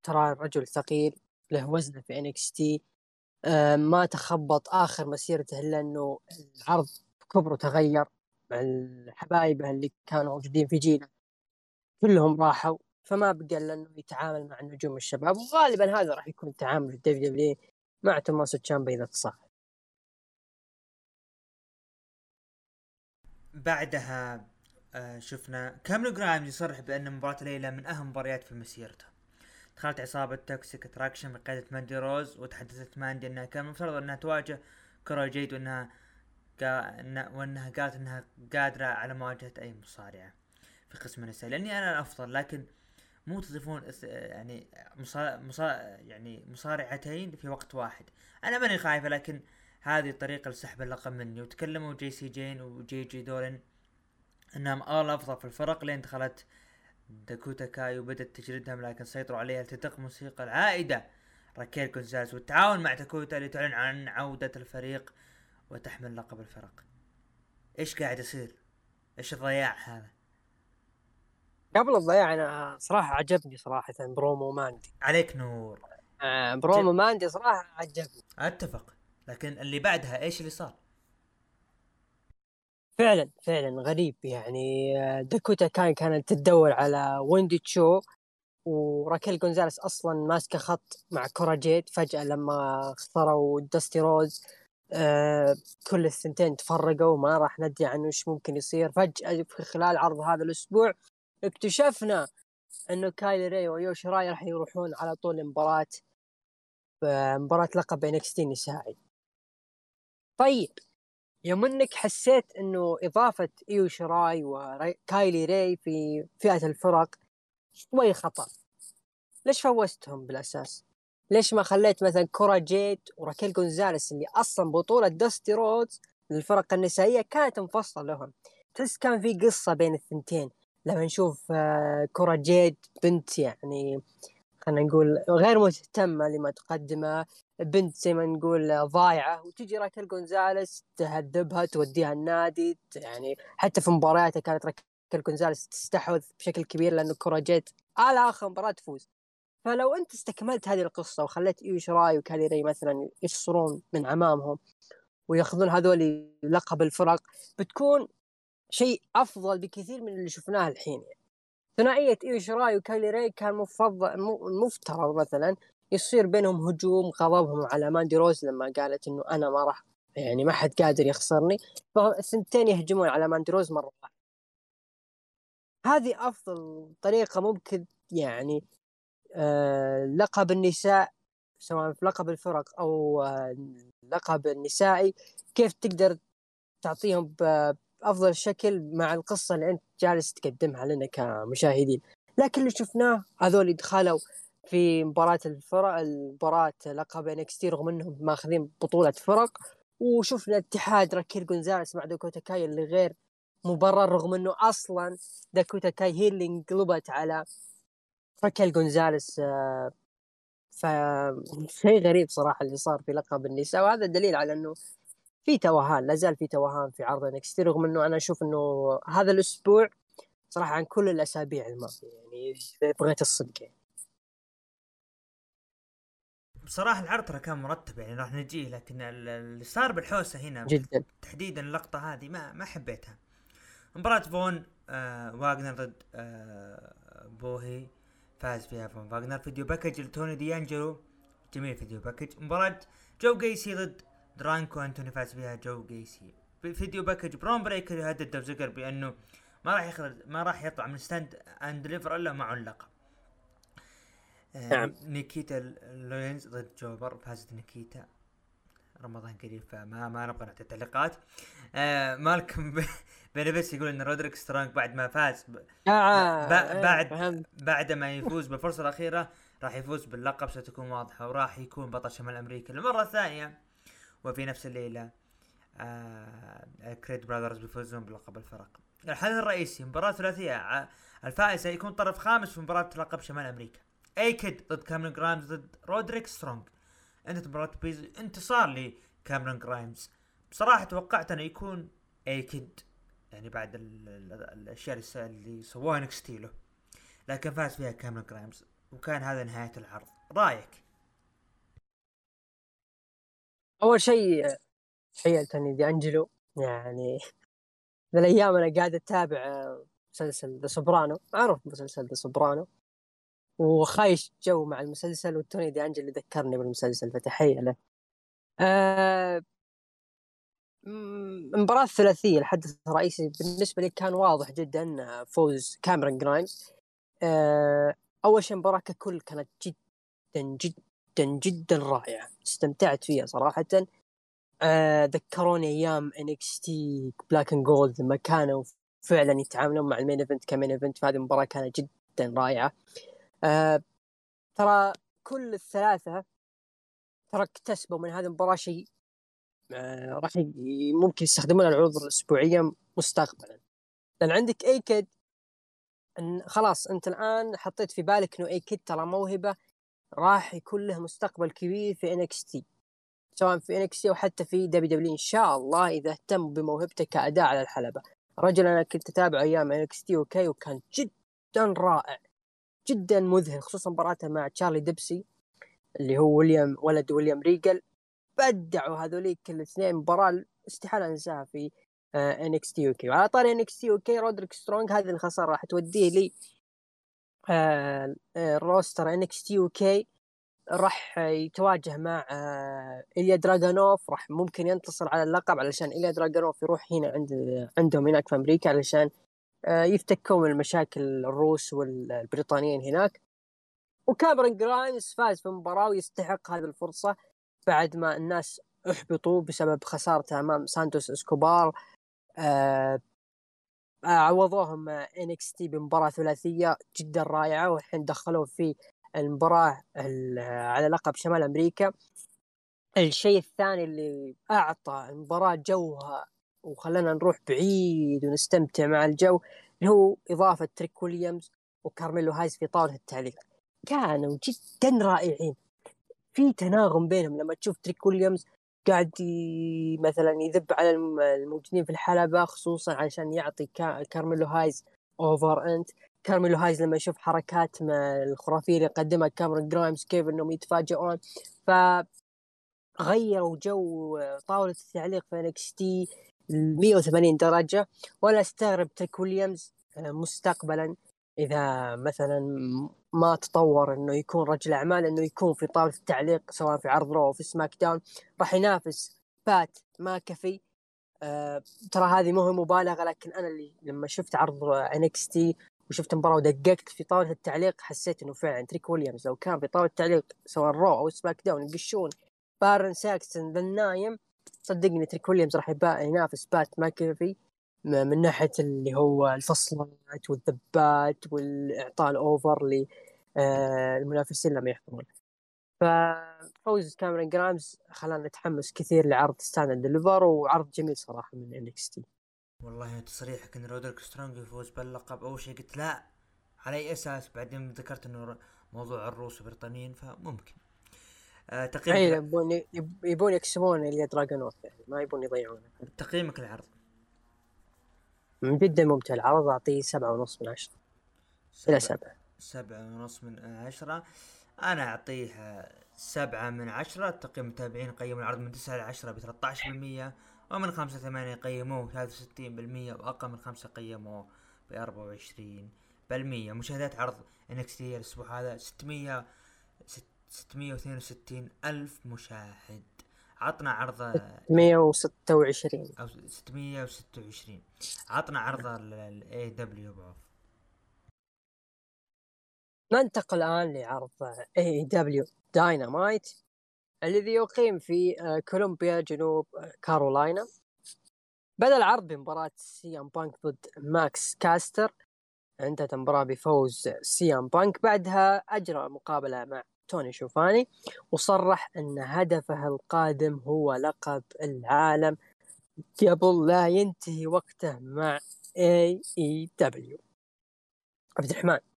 ترى الرجل ثقيل له وزنه في NXT آه، ما تخبط آخر مسيرته إلا إنه العرض كبره تغير مع حبايبه اللي كانوا موجودين في جيله. كلهم راحوا فما بقى إلا إنه يتعامل مع النجوم الشباب وغالبا هذا راح يكون تعامل الدبليو دبليو مع توماسو تشامبا إذا تصعد بعدها آه شفنا كاميرون جرايمز يصرح بأن مباراة الليلة من أهم مباريات في مسيرته. دخلت عصابة توكسيك اتراكشن بقيادة ماندي روز وتحدثت ماندي إنها كان المفترض إنها تواجه كورا جيد وإنها قا... وإنها قالت إنها قادرة على مواجهة أي مصارعة. في قسم النساء لأني أنا الافضل لكن مو تضيفون يعني مصا... مصا... يعني مصارعتين في وقت واحد. أنا ماني خايفة لكن هذه الطريقة لسحب اللقب مني. وتكلموا جيسي جين وجيجي دولن إنهم اغلى أفضل في الفرق لين دخلت داكوتا كاي وبدت تجلدهم لكن سيطروا عليها لتدق موسيقى العائدة. راكيل جونزاليس والتعاون مع داكوتا لتعلن عن عودة الفريق وتحمل لقب الفرق. إيش قاعد يصير؟ إيش الضياع هذا؟ قبل الضياع أنا صراحة عجبني صراحة برومو ماندي. عليك نور. آه برومو ج... ماندي صراحة عجبني. أتفق. لكن اللي بعدها إيش اللي صار؟ فعلا فعلا غريب يعني. آه، داكوتا كان كانت تدور على ويندي تشو وراكيل جونزاليس أصلا ماسكة خط مع كوراجيت فجأة لما خسروا داستي روز آه كل الثنتين تفرقوا وما راح ندري عنه إيش ممكن يصير. فجأة في خلال عرض هذا الأسبوع اكتشفنا انه كايلي ري ويوشي راي راح يروحون على طول مباراة مباراة لقب NXT نسائي طيب يوم إنك حسيت إنه إضافة أيو شيراي وكايلي ري في فئة الفرق شوي خطأ. ليش فوزتهم بالأساس؟ ليش ما خليت مثلا كورا جيت وراكيل جونزاليس اللي أصلا بطولة داستي رودز للفرق النسائية كانت مفصلة لهم؟ تحس كان في قصة بين الثنتين. لما نشوف آه، كورا جيت بنت يعني خلينا نقول غير مهتمة لما تقدمه بنت زي ما نقول ضايعة وتجي راكل جونزاليس تهذبها توديها النادي يعني حتى في مبارياتها كانت راكل جونزاليس تستحوذ بشكل كبير لأنه الكرة جت على آخر مباراة تفوز. فلو أنت استكملت هذه القصة وخليت إيش راي وكالي ري مثلا يفصلون من امامهم ويأخذون هذول لقب الفرق بتكون شيء أفضل بكثير من اللي شفناه الحين يعني. ثنائية إيش راي وكايلي ري كان مفضل مفترض مثلا يصير بينهم هجوم غضبهم على ماندي روز لما قالت إنه أنا ما راح يعني ما حد قادر يخسرني. فالثنتين يهجمون على ماندي روز مرة واحدة. هذه أفضل طريقة ممكن يعني آه لقب النساء سواء في لقب الفرق أو آه لقب النسائي كيف تقدر تعطيهم بافضل شكل مع القصة اللي انت جالس تقدمها لنا كمشاهدين. لكن اللي شفناه هذول دخلوا في مباراة الفرق مباراة لقب NXT رغم إنهم ماخذين بطولة فرق وشفنا اتحاد راكيل جونزاليس مع داكوتا كاي اللي غير مبرر رغم إنه أصلا داكوتا كاي هي اللي انقلبت على راكيل جونزاليس آه، فشيء غريب صراحة اللي صار في لقب النساء وهذا دليل على إنه في توهان لا زال في توهان في عرض NXT رغم إنه أنا أشوف إنه هذا الأسبوع صراحة عن كل الأسابيع الماضية يعني إذا بغيت الصدق يعني. بصراحة العرض ترى كان مرتب يعني راح نجيه لكن اللي صار بالحوسة هنا جدا. تحديدا اللقطة هذه ما ما حبيتها. مباراة فون آه واغنر ضد آه بودي فاز فيها فون واغنر. video package لتوني دي انجلو جميل video package. مباراة جو جيسي ضد درانكو انتوني فاز فيها جو جيسي. video package برون بريكر يهدد دولف زيجلر بأنه ما راح يخرج ما راح يطلع من Stand & Deliver إلا معه اللقب. آه، نعم. نيكيتا لاينز ضد جوبر فازت نيكيتا. رمضان قريب فما ما نبغى نعطي تعليقات آه مالكم بيفنس يقول إن رودريك سترونج بعد ما فاز ب... آه بعد إيه، بعد ما يفوز بالفرصة الأخيرة راح يفوز باللقب ستكون واضحة وراح يكون بطل شمال أمريكا. للمره الثانية وفي نفس الليلة آه كريد براذرز بيفوزون بلقب الفرق. الحدث الرئيسي مباراة ثلاثية الفائز سيكون طرف خامس في مباراة لقب شمال أمريكا. أي كيد ضد كاميرون جرايمز ضد رودريك سترونج أنت مباراة بيز انتصار لكاميرون جرايمز بصراحة توقعت انه يكون أي كيد يعني بعد ال ال الأشياء اللي سووها NXT له لكن فاز فيها كاميرون جرايمز وكان هذا نهاية العرض. رأيك؟ أول شيء تخيل توني دي انجلو يعني ذا الأيام أنا قاعد أتابع مسلسل The Sopranos. معروف مسلسل The Sopranos. وعايش جو مع المسلسل وتوني دي انجلو ذكرني بالمسلسل فتحية له. آه المباراة الثلاثية الحدث الرئيسي بالنسبة لي كان واضح جدا فوز كاميرون جرايمز آه أول شيء المباراة ككل كانت جدا جدا جدا رائعة استمتعت فيها صراحة. آه ذكروني أيام NXT Black and Gold لما كانوا فعلا يتعاملون مع ال main event ك main event فهذه المباراة كانت جدا رائعة. آه ترى كل الثلاثة ترى اكتسبوا من هذه المباراة شيء آه راح ممكن يستخدمون العروض الأسبوعية مستقبلا. لأن عندك أي كيد إن خلاص أنت الآن حطيت في بالك إنه أي كيد ترى موهبة راح يكون له مستقبل كبير في NXT سواء في NXT أو حتى في WW إن شاء الله إذا اهتم بموهبته كأداء على الحلبة. الرجل أنا كنت أتابع أيام NXT UK وكان جدا رائع جدا مذهل خصوصا مباراته مع تشارلي ديمبسي اللي هو ويليام ولد ويليام ريجل بدعوا هذوليك الاثنين مباراة استحالة أنساها في NXT UK وعلى طاري NXT UK رودريك سترونج هذه الخسارة راح توديه لي roster NXT UK راح يتواجه مع آه، إيليا دراجونوف راح ممكن ينتصر على اللقب علشان إيليا دراجونوف يروح هنا عند عندهم هناك في أمريكا علشان آه، يفتكوا من المشاكل الروس والبريطانيين هناك. وكاميرون جرايمز فاز في المباراة ويستحق هذه الفرصة بعد ما الناس أحبطوا بسبب خسارته أمام سانتوس إسكوبار. آه عوضوهم NXT بمباراة ثلاثية جدا رائعة والحين دخلوه في المباراة على لقب شمال أمريكا. الشيء الثاني اللي أعطى المباراة جوها وخلانا نروح بعيد ونستمتع مع الجو اللي هو إضافة تريك ويليامز وكارميلو هايز في طاولة التعليق. كانوا جدا رائعين. في تناغم بينهم لما تشوف تريك ويليامز قاعد مثلا يذب على الموجودين في الحلبة خصوصا عشان يعطي كارميلو هايز over أنت كارميلو هايز لما يشوف حركات الخرافية اللي قدمها كاميرون جرايمز كيف إنهم يتفاجئون. ف غيروا جو طاولة التعليق في NXT 180 درجة ولا استغرب تريك ويليامز مستقبلا. إذا مثلا ما تطور إنه يكون رجل أعمال إنه يكون في طاولة التعليق سواء في عرض رو أو في سماك داون راح ينافس بات ماكفي. أه ترى هذه مو مبالغة لكن أنا اللي لما شفت عرض NXT وشفت المباراه ودققت في طاولة التعليق حسيت إنه فعلا تريك ويليامز لو كان في طاولة التعليق سواء Raw أو SmackDown يقشون بارن ساكسون ذا النايم صدقني تريك ويليامز راح ينافس بات ماكيفي من ناحية اللي هو الفصلات والذبات والإعطاء الأوفر للمنافسين لما يحضرون ففوز كاميرون جرايمز خلانا نتحمس كثير لعرض Stand & Deliver وعرض جميل صراحة من NXT. والله تصريحك إن رودريك سترونج يفوز باللقب أول شيء قلت لا على أي أساس؟ بعدين ذكرت إنه موضوع الروس والبريطانيين فممكن. آه تقييمك أي يبون يب- يبون يكسبون إليا دراجون يعني ما يبون يضيعونه. تقييمك العرض جدا ممتع العرض أعطيه سبعة ونص من عشرة. إلى سبعة. سبعة ونص من عشرة. أنا أعطيه آه، سبعة من عشرة. تقييم المتابعين قيموا العرض من تسعة إلى عشرة بثلاثة بالمية ومن خمسة ثمانية قيموه ثلاثة وستين بالمية وأقل من خمسة قيموه بأربعة وعشرين بالمية. مشاهدات عرض NXT الأسبوع هذا ستمية ستمية واثنين وستين ألف مشاهد. عطنا عرض آه، 126 أو ستمية وستة وعشرين. عطنا عرض ال AEW أبو عوف ننتقل الآن لعرض AEW Dynamite الذي يقيم في آه، كولومبيا جنوب آه، كارولاينا. بدأ العرض بمباراة سي ام بانك ضد ماكس كاستر. انتهت المباراة بفوز سي ام بانك. بعدها أجرى مقابلة مع توني شوفاني وصرح أن هدفه القادم هو لقب العالم. قبل لا ينتهي وقته مع AEW عبد الرحمن.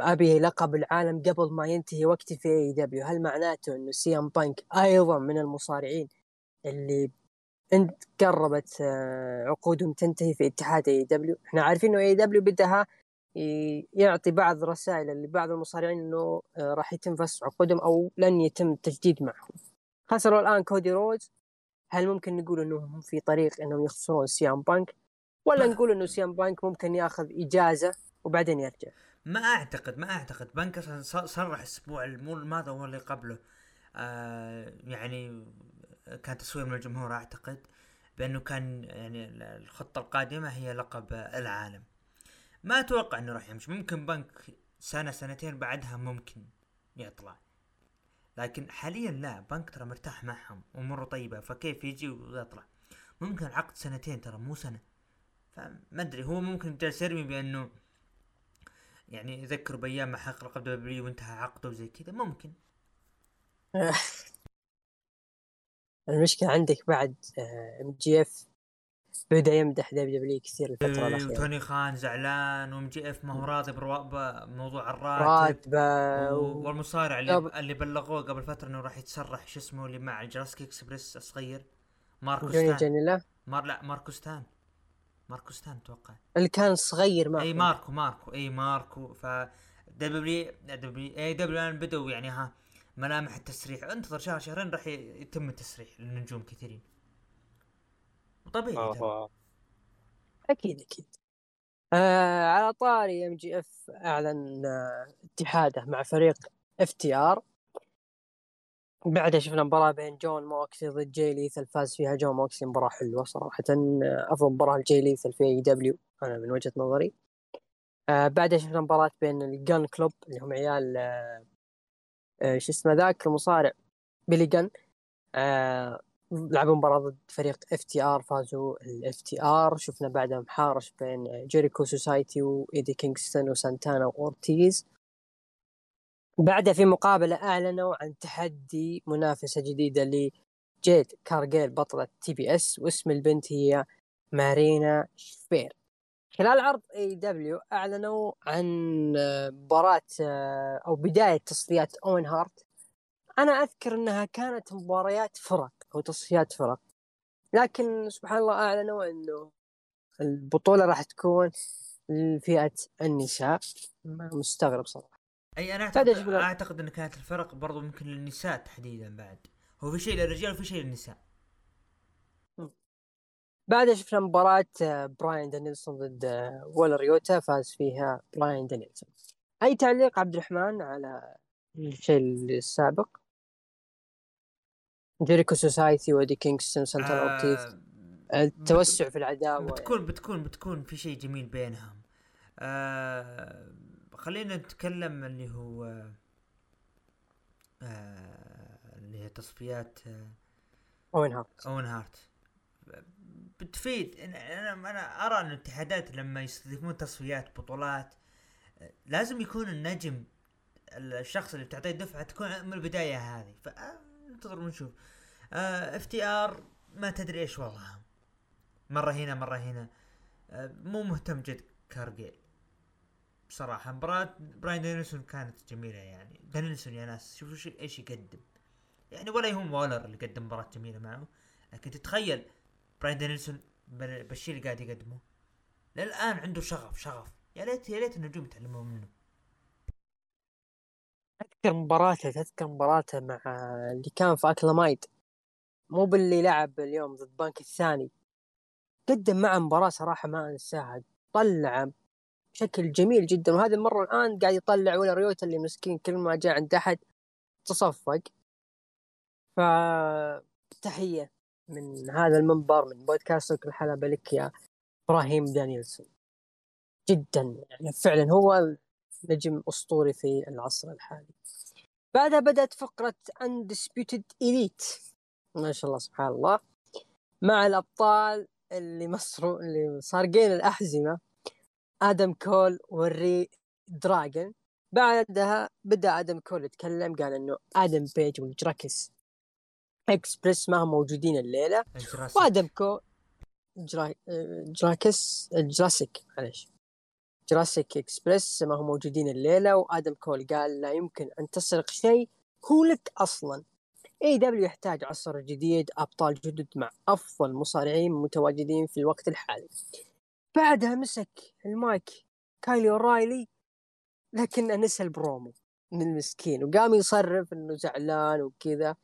أبي لقب العالم قبل ما ينتهي وقتي في AEW هل معناته إنه سي ام بانك أيضا من المصارعين اللي انت قربت آه، عقودهم تنتهي في اتحاد AEW إحنا عارفين إنه AEW بدها ي- يعطي بعض رسائل لبعض المصارعين إنه آه، راح يتم فسخ عقودهم أو لن يتم التجديد معهم. خسروا الآن كودي رودز. هل ممكن نقول انهم في طريق إنهم يخسرون سيام بانك ولا نقول إنه سيام بانك ممكن ياخذ إجازة وبعدين يرجع؟ ما أعتقد ما أعتقد. بنك صرح الأسبوع الماضي ولا اللي قبله. آه يعني كان تصوير من الجمهور أعتقد بأنه كان يعني ال- الخطة القادمة هي لقب العالم. ما أتوقع إنه راح يمشي. ممكن بنك سنة سنتين بعدها ممكن يطلع. لكن حاليا لا بنك ترى مرتاح معهم أموره طيبة فكيف يجي ويطلع؟ ممكن عقد سنتين ترى مو سنة. فما أدري هو ممكن جالس يرمي بأنه يعني يذكروا بأيام ما حقق لقب دبليو وانتهى عقده وزي كذا ممكن. المشكلة عندك بعد ام جي اف بدا يمدح WWE كثير الفترة إيه، الأخيرة. وتوني خان زعلان وام جي اف ما هو راضي بموضوع الراتب. راتبة و- والمصارع اللي, قبل- اللي بلغوه قبل فترة إنه راح يتسرح شو اسمه اللي مع الجراسكي اكسبريس الصغير ماركو جوني جانيلا مار لا ماركو ستان ماركو ستان أتوقع اللي كان صغير معهم إي ماركو ماركو. إي ماركو. ف دبليو دبليو إي دبليو الان بدوا يعني ها ملامح التسريح. انتظر شهر شهرين راح يتم التسريح للنجوم كثيرين. وطبيعي ترى. أكيد أكيد. آه على طاري إم جي إف أعلن آه اتحاده مع فريق FTR. بعدها شفنا مباراة بين جون موكسلي ضد جاي ليثل فاز فيها جون موكسلي مباراة حلوة صراحة. أفضل مباراة لجاي ليثل في AEW أنا من وجهة نظري. آه بعدها شفنا مباراة بين ال Gunn Club اللي هم عيال آه آه شو اسمه ذاك المصارع بيلي جن. آه لعبوا مباراة ضد فريق FTR فازوا ال FTR. شفنا بعدها محارش بين Jericho Society وايدي كينغستون وسانتانا وأورتيز. بعدها في مقابلة أعلنوا عن تحدي منافسة جديدة لجيد كارجيل بطلة TBS واسم البنت هي مارينا شفير. خلال عرض AEW أعلنوا عن آه، مباراة آه، أو بداية تصفيات أوين هارت. أنا أذكر إنها كانت مباريات فرق أو تصفيات فرق. لكن سبحان الله أعلنوا إنه البطولة راح تكون لفئة النساء. مستغرب صراحة. أي أنا اعتقد؟ أعتقد إن كانت الفرق برضو ممكن للنساء تحديدا بعد. هو في شيء للرجال وفي شيء للنساء. بعدها شفنا مباراة آه، براين دانيلسون ضد آه، ويلر يوتا فاز فيها براين دانيلسون. أي تعليق عبد الرحمن على الشيء السابق؟ Jericho Society وايدي كينغستون أورتيز آه التوسع في العداوة. بتكون بتكون بتكون في شيء جميل بينهم. آه خلينا نتكلم اللي هو آه اللي هي تصفيات آه أوين هارت أوين هارت بتفيد. أنا أنا أرى إن الاتحادات لما يستضيفون تصفيات بطولات آه، لازم يكون النجم الشخص اللي بتعطيه دفعة تكون من البداية هذه. فانتظر ونشوف. FTR ما تدري إيش وضعها مرة هنا مرة هنا. آه، مو مهتم جيد كارجيل. بصراحة مباراة براين دانيلسون كانت جميلة يعني. دانيلسون يا ناس شوفوا شو إيش يقدم. يعني ولا يهم ويلر اللي قدم مباراة جميلة معه. لكن تتخيل براين دانيلسون بال- بالشيء اللي قاعد يقدمه. للآن عنده شغف شغف. يا ليت يا ليت النجوم يتعلموا منه. تذكر مباراته تذكر مباراته مع اللي كان في اكلامايد مو باللي لعب اليوم ضد بنك الثاني. قدم معه مباراة صراحة ما أنساها. طلع بشكل جميل جدا. وهذه المرة الآن قاعد يطلع ولا ريوتا اللي مسكين كل ما جاء عند أحد تصفق. ف تحية من هذا المنبر من بودكاست الحلبة لك يا إبراهيم دانيلسون. جدا يعني فعلا هو نجم أسطوري في العصر الحالي. بعدها بدأت فقرة Undisputed Elite. ما شاء الله سبحان الله. مع الأبطال اللي مصروا اللي سارقين الأحزمة. آدم كول وال reDRagon. بعدها بدأ آدم كول يتكلم قال إنه آدم بيج وال Jurassic Express ما هم موجودين الليلة. ال Jurassic. وآدم كول جرا... جراكس Jurassic معلش Jurassic Express ما هم موجودين الليلة. وآدم كول قال لا يمكن أن تسرق شيء هو لك أصلا. AEW يحتاج عصر جديد أبطال جدد مع أفضل مصارعين متواجدين في الوقت الحالي. بعدها مسك المايك كايلي أورايلي لكن نسى البرومو من المسكين وقام يصرف إنه زعلان وكذا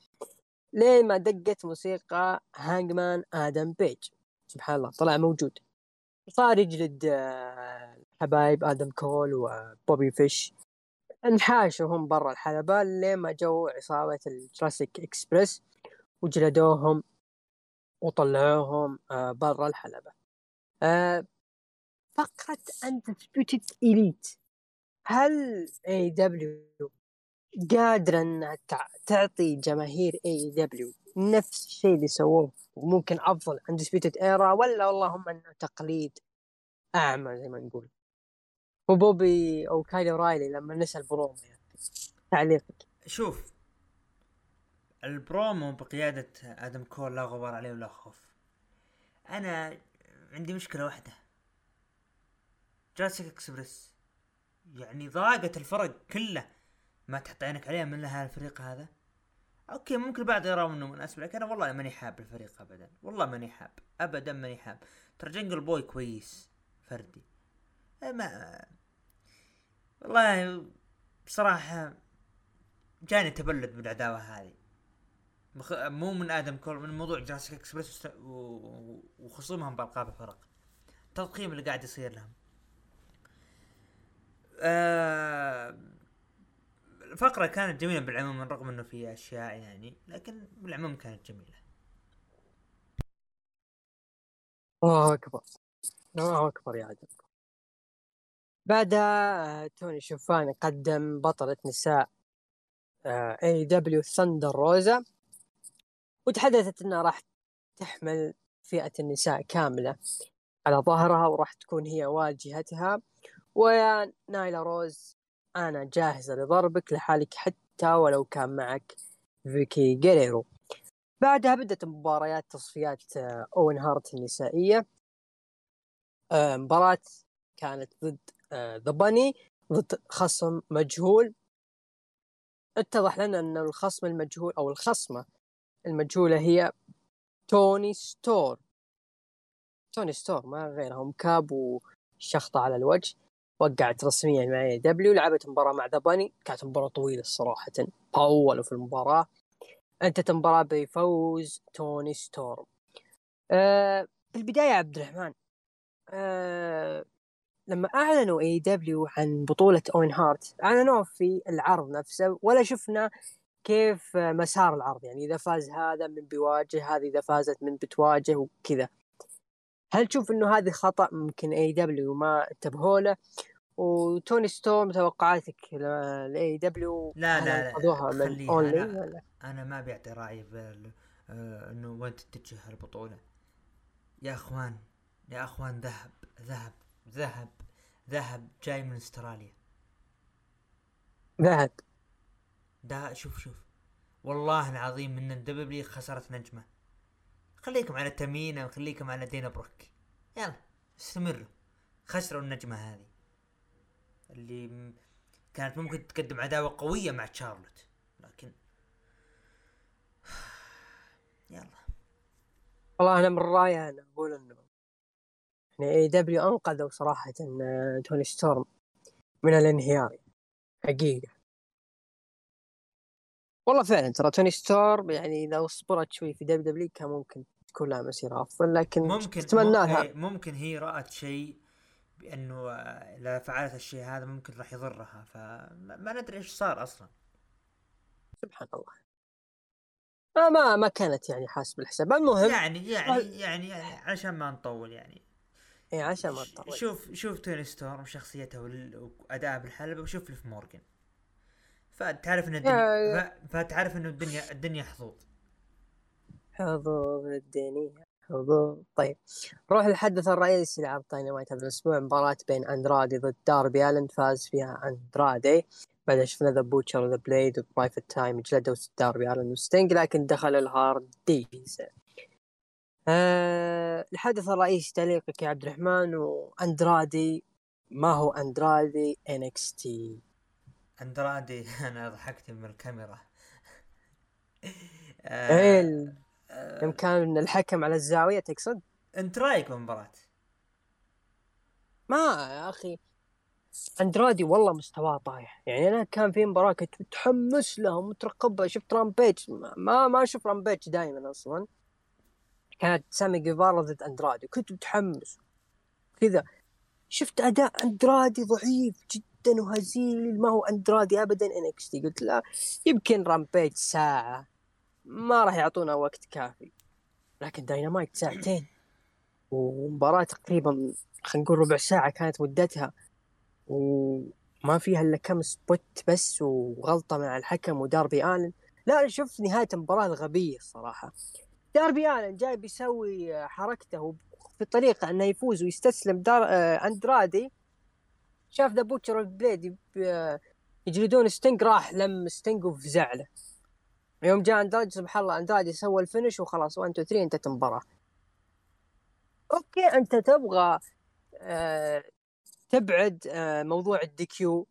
لين ما دقت موسيقى هانجمان آدم بيج سبحان الله طلع موجود. صار يجلد آه، حبايب آدم كول وبوبي فيش. انحاشوا هم برا الحلبة لين ما جو عصابة ال Jurassic Express وجلدوهم وطلعوهم آه، برا الحلبة. فقرة Undisputed Elite. هل اي دبليو قادرة إنها تع- تعطي جماهير AEW نفس الشيء اللي سووه وممكن أفضل Undisputed Era ولا اللهم إنه تقليد أعمى زي ما نقول؟ وبوبي أو كايلي رايلي لما نسى البرومو يعني تعليقك. شوف البرومو بقيادة آدم كول لا غبار عليه ولا خوف. أنا عندي مشكلة واحدة. Jurassic Express يعني ضاقت الفرق كله. ما تحط عينك عليه من لها الفريق هذا. okay ممكن البعض يرى إنه مناسب لكن أنا والله ماني حاب الفريق ابدا. والله ماني حاب. ابدا ماني حاب. ترى جنجل بوي كويس. فردي. أه ما والله بصراحة جاني تبلد من العداوة هذه. مخ... مو من آدم كول من موضوع Jurassic. و- وخصومهم بألقاب الفرق. التضخيم اللي قاعد يصير لهم. آه... الفقرة كانت جميلة بالعموم رغم إنه في أشياء يعني لكن بالعموم كانت جميلة. الله أكبر. الله أكبر يا عدم بعدها آه، توني شوفان قدم بطلة نساء AEW ثندر روزا وتحدثت إنها راح تحمل فئة النساء كاملة على ظهرها وراح تكون هي واجهتها. ويا نايلا روز أنا جاهزة لضربك لحالك حتى ولو كان معك فيكي جيريرو بعدها بدأت مباريات تصفيات آه، أوين هارت النسائية. آه، مباراة كانت ضد ذا باني ضد خصم مجهول. اتضح لنا أن الخصم المجهول أو الخصمة المجهولة هي توني ستورم. توني ستورم ما غيرهم cap وشخطة على الوجه. وقعت رسميا مع AEW لعبت مباراة مع ذا باني. كانت مباراة طويلة صراحة طولوا في المباراة. انتهت المباراة بفوز توني ستورم. أه في البداية عبد الرحمن. أه لما أعلنوا AEW عن بطولة اوين هارت اعلنوها في العرض نفسه ولا شفنا كيف مسار العرض. يعني إذا فاز هذا من بيواجه هذه إذا فازت من بتواجه وكذا. هل تشوف إنه هذه خطأ ممكن AEW ما انتبهوا له؟ وتوني ستورم توقعاتك ل AEW لا لا لا من أونلي أنا, ولا؟ أنا ما بيعطي رايي بال... آه إنه وين تتجه البطولة. يا إخوان يا إخوان ذهب ذهب ذهب ذهب جاي من أستراليا. ذهب. ده شوف شوف. والله العظيم إن الدبليو خسرت نجمة. خليكم على تمينا وخليكم على دينا بروك. يلا استمروا. خسروا النجمة هذه. اللي كانت ممكن تقدم عداوة قوية مع تشارلوت. لكن يلا. والله أنا من رأيي أنا أقول إنه يعني AEW أنقذوا صراحة آه، توني ستورم من الانهيار. حقيقة. والله فعلا ترى توني ستورم يعني لو صبرت شوي في WWE كان ممكن. تكون لها مسيرة. افضل لكن ممكن اتمنى لها ممكن, هي رأت شيء بأنه آه، إذا فعلت الشيء هذا ممكن راح يضرها. فما ما ندري إيش صار أصلا. سبحان الله. ما ما ما كانت يعني حاسب الحساب المهم يعني يعني يعني يعني عشان ما نطول يعني. إيه عشان ما تطول شوف شوف توني ستورم شخصيته وأداءه بالحلبة وشوف ليف مورجن فتعرف إن الدنيا فتعرف انه الدنيا الدنيا حظوظ. حظوظ الدنيا حظوظ طيب نروح للحدث الرئيسي لعرض داينامايت هذا الأسبوع مباراة بين اندرادي ضد داربي الن فاز فيها اندرادي بعدها شفنا The Butcher و The Blade و Private Time جلدوا داربي الن وستينج لكن دخل ال Hardys آه الحدث الرئيسي تعليقك يا عبد الرحمن واندرادي ما هو اندرادي NXT اندرادي أنا ضحكت من الكاميرا. إيه آه يوم كان الحكم على الزاوية تقصد؟ أنت رأيك بالمباراة؟ ما يا أخي اندرادي والله مستواه طايح. يعني أنا كان في مباراة كنت متحمس لها ومترقبها. شفت Rampage ما ما أشوف Rampage دائما أصلا. كانت سامي جيفارا ضد اندرادي كنت متحمس. كذا. شفت أداء اندرادي ضعيف جدا وهزيل. ما هو اندرادي ابدا NXT قلت لا يمكن Rampage ساعة. ما راح يعطونا وقت كافي. لكن داينامايت ساعتين. ومباراة تقريبا خلينا نقول ربع ساعة كانت مدتها وما فيها إلا كم spot بس وغلطة مع الحكم وداربي آلن. لا شفت نهاية المباراة الغبية الصراحة داربي آلن جاي بيسوي حركته في طريقة إنه يفوز ويستسلم دار آه، أندرادي. شاف The Butcher Blade يجلدون ستينج راح لم ستينج وفزع له. يوم جاء اندرادي سبحان الله اندرادي سوى ال finish وخلاص 1 2 3 انتهت المباراة okay أنت تبغى آه تبعد آه موضوع ال DQ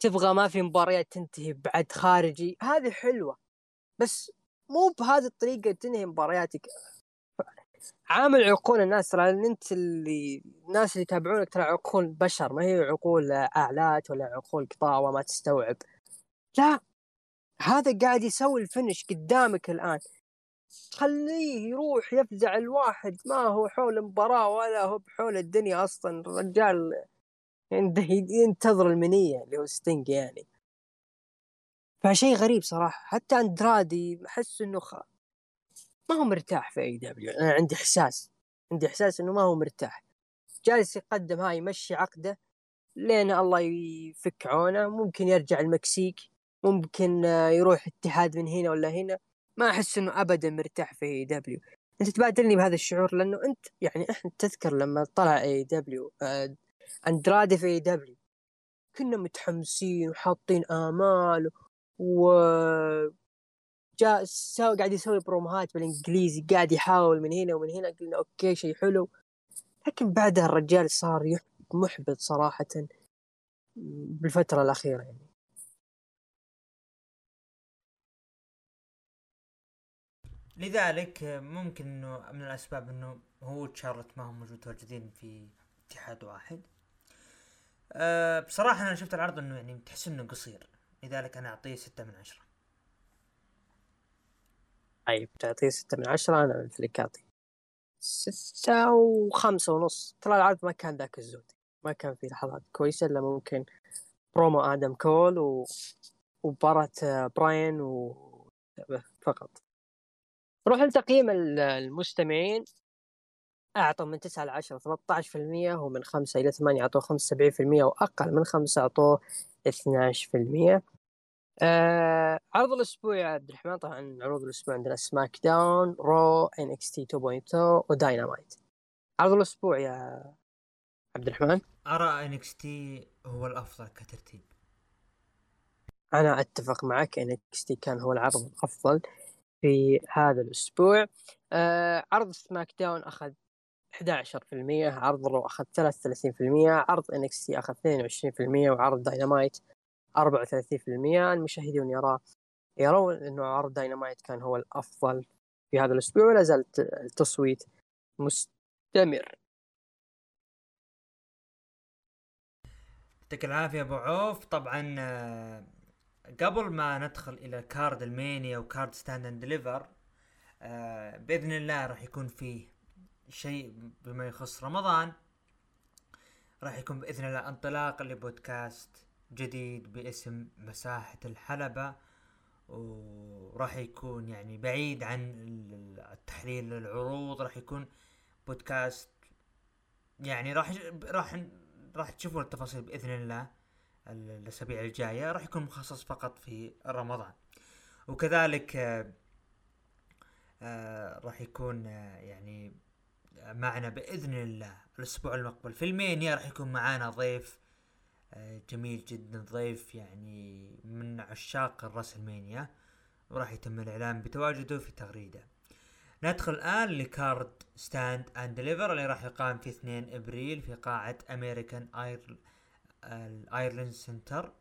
تبغى ما في مباريات تنتهي بعد خارجي هذه حلوة. بس مو بهذه الطريقة تنهي مبارياتك. عامل عقول الناس ترى أنت اللي الناس اللي يتابعونك ترى عقول بشر ما هي عقول أعلات ولا عقول قطاوة ما تستوعب. لا. هذا قاعد يسوي ال finish قدامك الآن. خليه يروح يفزع الواحد ما هو حول المباراة ولا هو بحول الدنيا أصلا. الرجال ينتظر المنية اللي هو ستينج يعني. فشيء غريب صراحة. حتى أندرادي أحس إنه خ... ما هو مرتاح في AEW أنا عندي إحساس عندي إحساس إنه ما هو مرتاح. جالس يقدم هاي يمشي عقده لين الله يفك عونه. ممكن يرجع المكسيك. ممكن آه، يروح اتحاد من هنا ولا هنا. ما أحس إنه ابدا مرتاح في AEW أنت تبادلني بهذا الشعور لأنه أنت يعني إحنا تذكر لما طلع اي دبليو أندرادي في اي دبليو كنا متحمسين وحاطين آمال و جاء سو قاعد يسوي بروموهات بالإنجليزي قاعد يحاول من هنا ومن هنا. قلنا okay شيء حلو. لكن بعدها الرجال صار محبط صراحة بالفترة الأخيرة يعني. لذلك ممكن إنه من الأسباب إنه هو وتشارلوت ما هم متواجدين في اتحاد واحد. أه بصراحة أنا شفت العرض إنه يعني تحس إنه قصير. لذلك أنا أعطيه ستة من عشرة. طيب تعطيه ستة من عشرة أنا مثلك أعطي ستة وخمسة ونص. ترى العرض ما كان ذاك الزود. ما كان في لحظات كويسة إلا ممكن برومو آدم كول و... ومباراة آه، براين و فقط. نروح لتقييم ال- المستمعين. أعطوا من 9 ل 10 13% ومن 5 إلى 8 أعطوه 75% وأقل من 5 أعطوه 12% آه عرض الأسبوع يا عبد الرحمن طبعا عروض الأسبوع عندنا سماك داون رو NXT 2.0 وداينامايت. عرض الأسبوع يا عبد الرحمن. أرى NXT هو الأفضل كترتيب. أنا أتفق معك NXT كان هو العرض الأفضل. في هذا الأسبوع. آه عرض سماك داون أخذ 11% عرض رو أخذ 33% عرض NXT أخذ 22% وعرض داينامايت 34% المشاهدون يرى يرون إنه عرض داينامايت كان هو الأفضل في هذا الأسبوع ولا زال التصويت مستمر. يعطيك العافية أبو عوف. طبعا آه، قبل ما ندخل إلى card رسلمانيا و card Stand and Deliver بإذن الله راح يكون فيه شيء بما يخص رمضان. راح يكون بإذن الله انطلاق لبودكاست جديد باسم مساحة الحلبة. وراح يكون يعني بعيد عن التحليل العروض راح يكون بودكاست يعني راح راح راح تشوفون التفاصيل بإذن الله. الأسابيع الجاية راح يكون مخصص فقط في رمضان. وكذلك آه، آه، راح يكون آه، يعني معنا بإذن الله الأسبوع المقبل. في رسلمانيا راح يكون معانا ضيف جميل جدا ضيف يعني من عشاق الرسلمانيا وراح يتم الإعلان بتواجده في تغريدة. ندخل الآن ل card Stand and Deliver اللي راح يقام في 2 إبريل في قاعة American Air الـ Airlines Center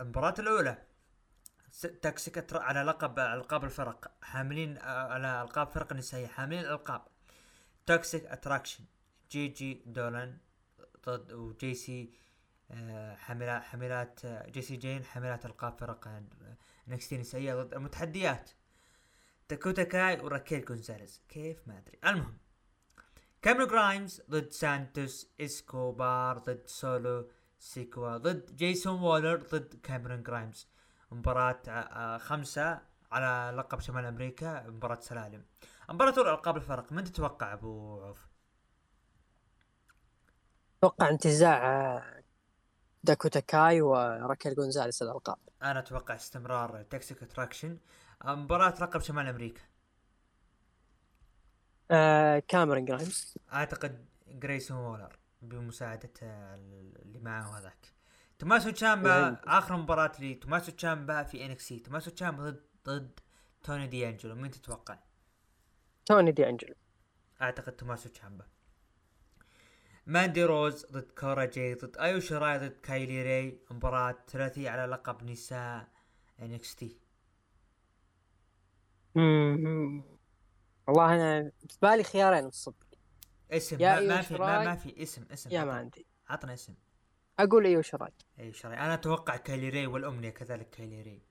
المباراة الأولى. Toxic على لقب ألقاب الفرق حاملين آه، على ألقاب فرق نسائية حاملين الألقاب. توكسيك أتراكشن جي جي دولان ضد وجي سي آه، حاملات حاملات آه، جي سي جين حاملات ألقاب فرق نكستي نسائية ضد المتحديات. داكوتا كاي وراكيل جونزاليز كيف؟ ما أدري. المهم كاميرون جرايمز ضد سانتوس اسكوبار ضد سولو سيكوا ضد جيسون وولر ضد كاميرون جرايمز مباراة آه، آه، خمسة على لقب شمال أمريكا مباراة سلالم. مباراة ألقاب الفرق من تتوقع أبو عوف؟ أتوقع انتزاع آه، داكوتا كاي وراكيل جونزاليس الألقاب. أنا أتوقع استمرار Toxic Attraction. مباراة لقب شمال أمريكا. آه كاميرون جرايمز أعتقد جريسون وولر بمساعدة اللي معه هذاك. توماسو تشامبا آخر مباراة لي توماسو تشامبا في NXT توماسو تشامبا ضد ضد توني دي انجلو مين تتوقع؟ توني دي انجلو أعتقد توماسو تشامبا ماندي روز ضد كورا جي ضد ايو شراي ضد كايلي ري مباراة ثلاثية على لقب نساء NXT والله أنا في بالي خيارين الصدق. اسم ما, ما في ما, ما في اسم اسم يا ما عندي. عطنا اسم. أقول ايو شراي. ايو شراي. أنا أتوقع كايلي ري والأمنية كذلك كايلي ري.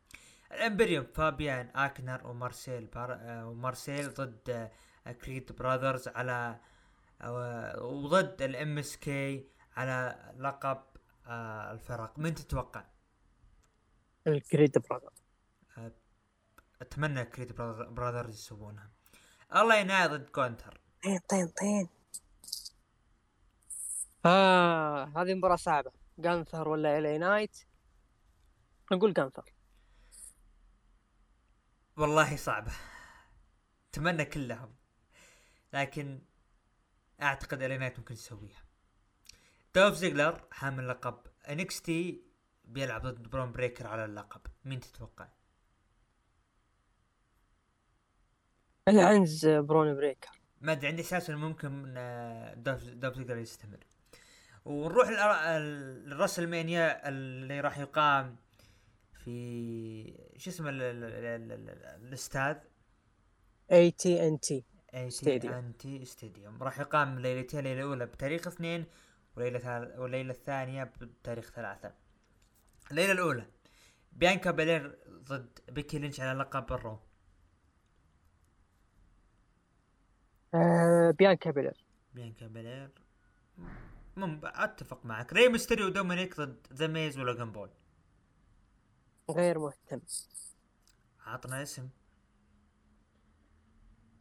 الإمبريوم فابيان آيكنر ومارسيل بار... آه، ومارسيل ضد آه، كريد براذرز على آه، وضد ال MSK على لقب الفرق. من تتوقع؟ الكريد براذرز. أتمنى كريد براذرز يسوونها. LA Knight ضد جانثر. طين طين طين. آه هذه مباراة صعبة. جانثر ولا LA Knight؟ نقول جانثر. والله صعبة. أتمنى كلهم. لكن أعتقد LA Knight ممكن يسويها دولف زيجلر حامل لقب NXT بيلعب ضد برون بريكر على اللقب. مين تتوقع؟ العنز برون بريكر ما أدري عندي إحساس إنه ممكن دولف دولف يقدر يستمر. ونروح لل WrestleMania اللي راح يقام في شو اسمه الأستاذ؟ اي تي ان تي اي تي ان تي ستاديوم راح يقام ليلتين الليلة الاولى بتاريخ اثنين وليلة والليله الثانية بتاريخ ثلاثة. الليلة الأولى بيانكا بيلير ضد بيكي لينش على لقب ال Raw. آه بيانكا بيلر بيانكا بيلر مم أتفق معك. ري ميستيريو ودومينيك ضد ذا ميز ولوجان بول. غير مهتم. عطنا اسم.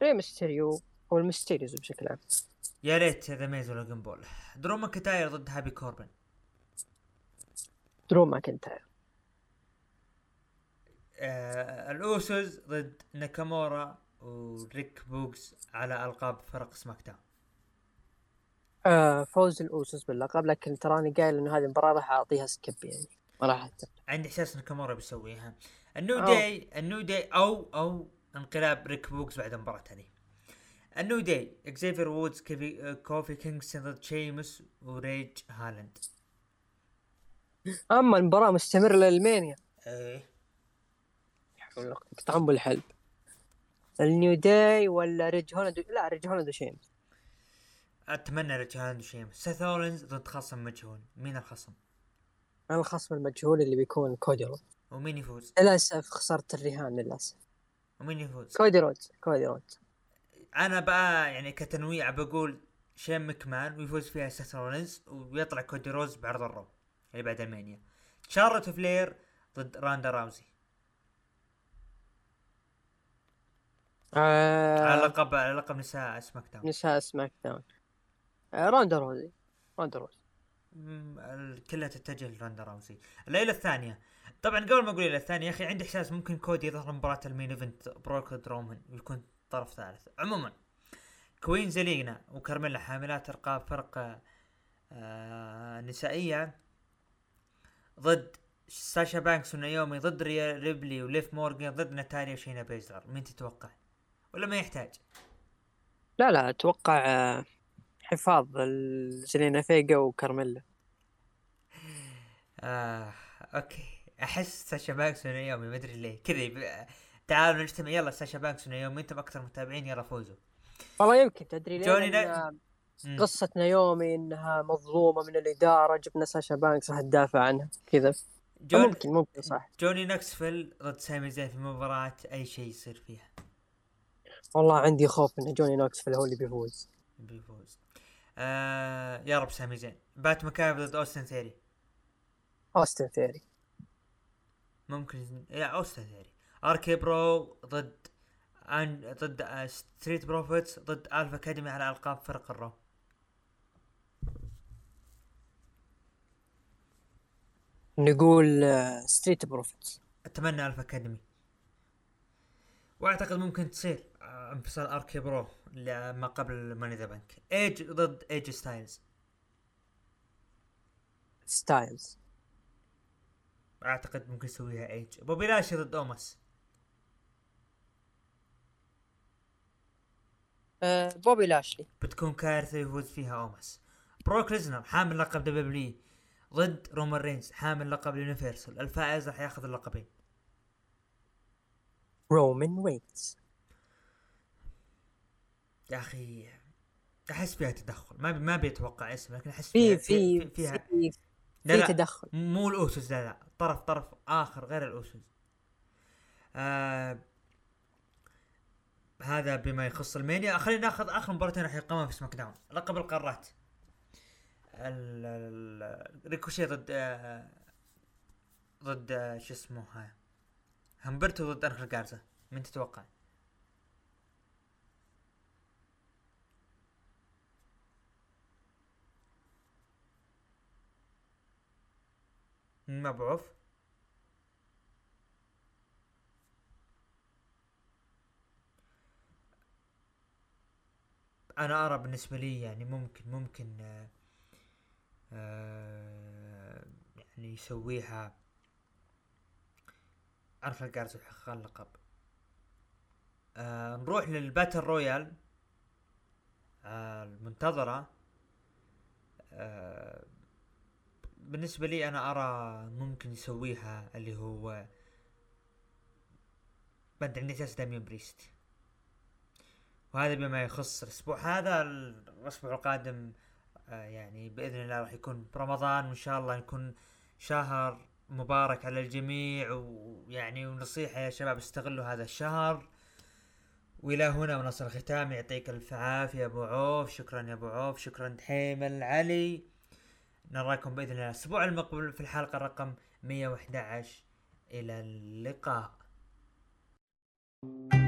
ري ميستيريو أو الميستيريوز بشكل عام. يا ريت ذا ميز ولوجان بول. درو ماكنتاير ضد هابي كوربن. درو ماكنتاير. آه الاوسوس ضد ناكامورا. وريك بوغز على ألقاب فرق SmackDown. آه فوز الاوسوس باللقب لكن تراني قايل إنه هذه المباراة راح أعطيها skip يعني ما راح عندي إحساس إن ناكامورا بيسويها. ال New Day ال New Day أو أو انقلاب ريك بوغز بعد المباراة هذه. ال New Day إكزيفير وودز كيفي كوفي كينغستون ضد شيمس وريدج هولاند. أما المباراة مستمرة لل Mania. إيه. قطعان بالحلب ال New Day ولا ريدج هولاند لا ريدج هولاند وشيمس أتمنى ريدج هولاند وشيمس سيث رولينز ضد خصم مجهول. مين الخصم؟ الخصم المجهول اللي بيكون كودي رودز ومين يفوز؟ للأسف خسرت الرهان للأسف. ومين يفوز؟ كودي رودز كودي رودز أنا بقى يعني كتنويع بقول شين مكمان ويفوز فيها سيث رولينز ويطلع كودي رودز بعرض ال Raw اللي بعد ال Mania. شارلوت فلير ضد روندا راوزي. آه على لقب على لقب نساء سماك داون. نساء سماك داون. آه روندا روزي. روندا روزي. كلها تتجه لروندا راوزي الليلة الثانية. طبعا قبل ما أقول الليلة الثانية يا أخي عندي إحساس ممكن كودي يظهر مباراة ال main event بروك ضد رومان ويكون طرف ثالث. عموما كوين زيلينا وكارميلا حاملات القاب فرق آه نسائية ضد ساشا بانكس ونايومي ضد ريا ريبلي وليف مورجان ضد ناتاليا وشاينا بيزلر. مين تتوقع؟ ولا ما يحتاج؟ لا لا أتوقع آه، حفاظ زيلينا فيجا وكارميلا. آه أوكي. أحس ساشا بانكس ونايومي ما أدري ليه. كذا يب- تعالوا نجتمع يلا ساشا بانكس ونايومي أنتم أكثر متابعين يلا فوزوا. والله يمكن تدري ليه؟ جوني مم. قصة نايومي إنها مظلومة من الإدارة جبنا ساشا بانكس راح تدافع عنها كذا. جون ممكن ممكن صح. جوني نوكسفيل ضد سامي زين في مباراة أي شيء يصير فيها. والله عندي خوف إن جوني نوكسفيل هو اللي بيفوز بيفوز آه يا رب سامي زين. بات مكايف ضد أوستن ثيري. أوستن ثيري. ممكن يا أوستن ثيري. RK-Bro ضد أن... ضد آه، Street Profits ضد Alpha Academy على ألقاب فرق ال Raw. نقول Street Profits. أتمنى Alpha Academy. وأعتقد ممكن تصير آه، انفصال RK-Bro ما قبل Money in the Bank ايج ضد اي جي ستايلز ستايلز أعتقد ممكن يسويها ايج بوبي لاشلي ضد اوموس آه بوبي لاشلي. بتكون كارثة يفوز فيها اوموس بروك ليزنر حامل لقب WWE ضد رومان رينز حامل لقب ال Universal. الفائز راح ياخذ اللقبين. رومان رينز يا أخي أحس فيها تدخل. ما بي ما بيتوقع اسم لكن أحس في فيها في فيها في لا في تدخل. مو الأوسوس لا لا. طرف طرف آخر غير الأوسوس. آه هذا بما يخص ال Mania. خلينا ناخذ آخر مباراتين راح يقامون في SmackDown. لقب القارات. ال- ال- ريكوشي ضد آه ضد آه شو اسمه هاي؟ همبرتو ضد انخل جارزا من تتوقع؟ ما بعرف أنا أرى بالنسبة لي يعني ممكن ممكن آه آه يعني يسويها عرف الجارز يحقق اللقب آه نروح للباتل رويال. آه المنتظرة. آه بالنسبة لي أنا أرى ممكن يسويها اللي هو عندي أساس داميان بريست. وهذا بما يخص الأسبوع هذا الأسبوع القادم آه يعني بإذن الله راح يكون برمضان وإن شاء الله يكون شهر مبارك على الجميع ويعني ونصيحة يا شباب استغلوا هذا الشهر. وإلى هنا ونصل الختام. يعطيك ألف عافية أبو عوف. شكرا يا أبو عوف. شكرا دحيم العلي. نراكم بإذن الله الأسبوع المقبل في الحلقة رقم 111 إلى اللقاء. thank you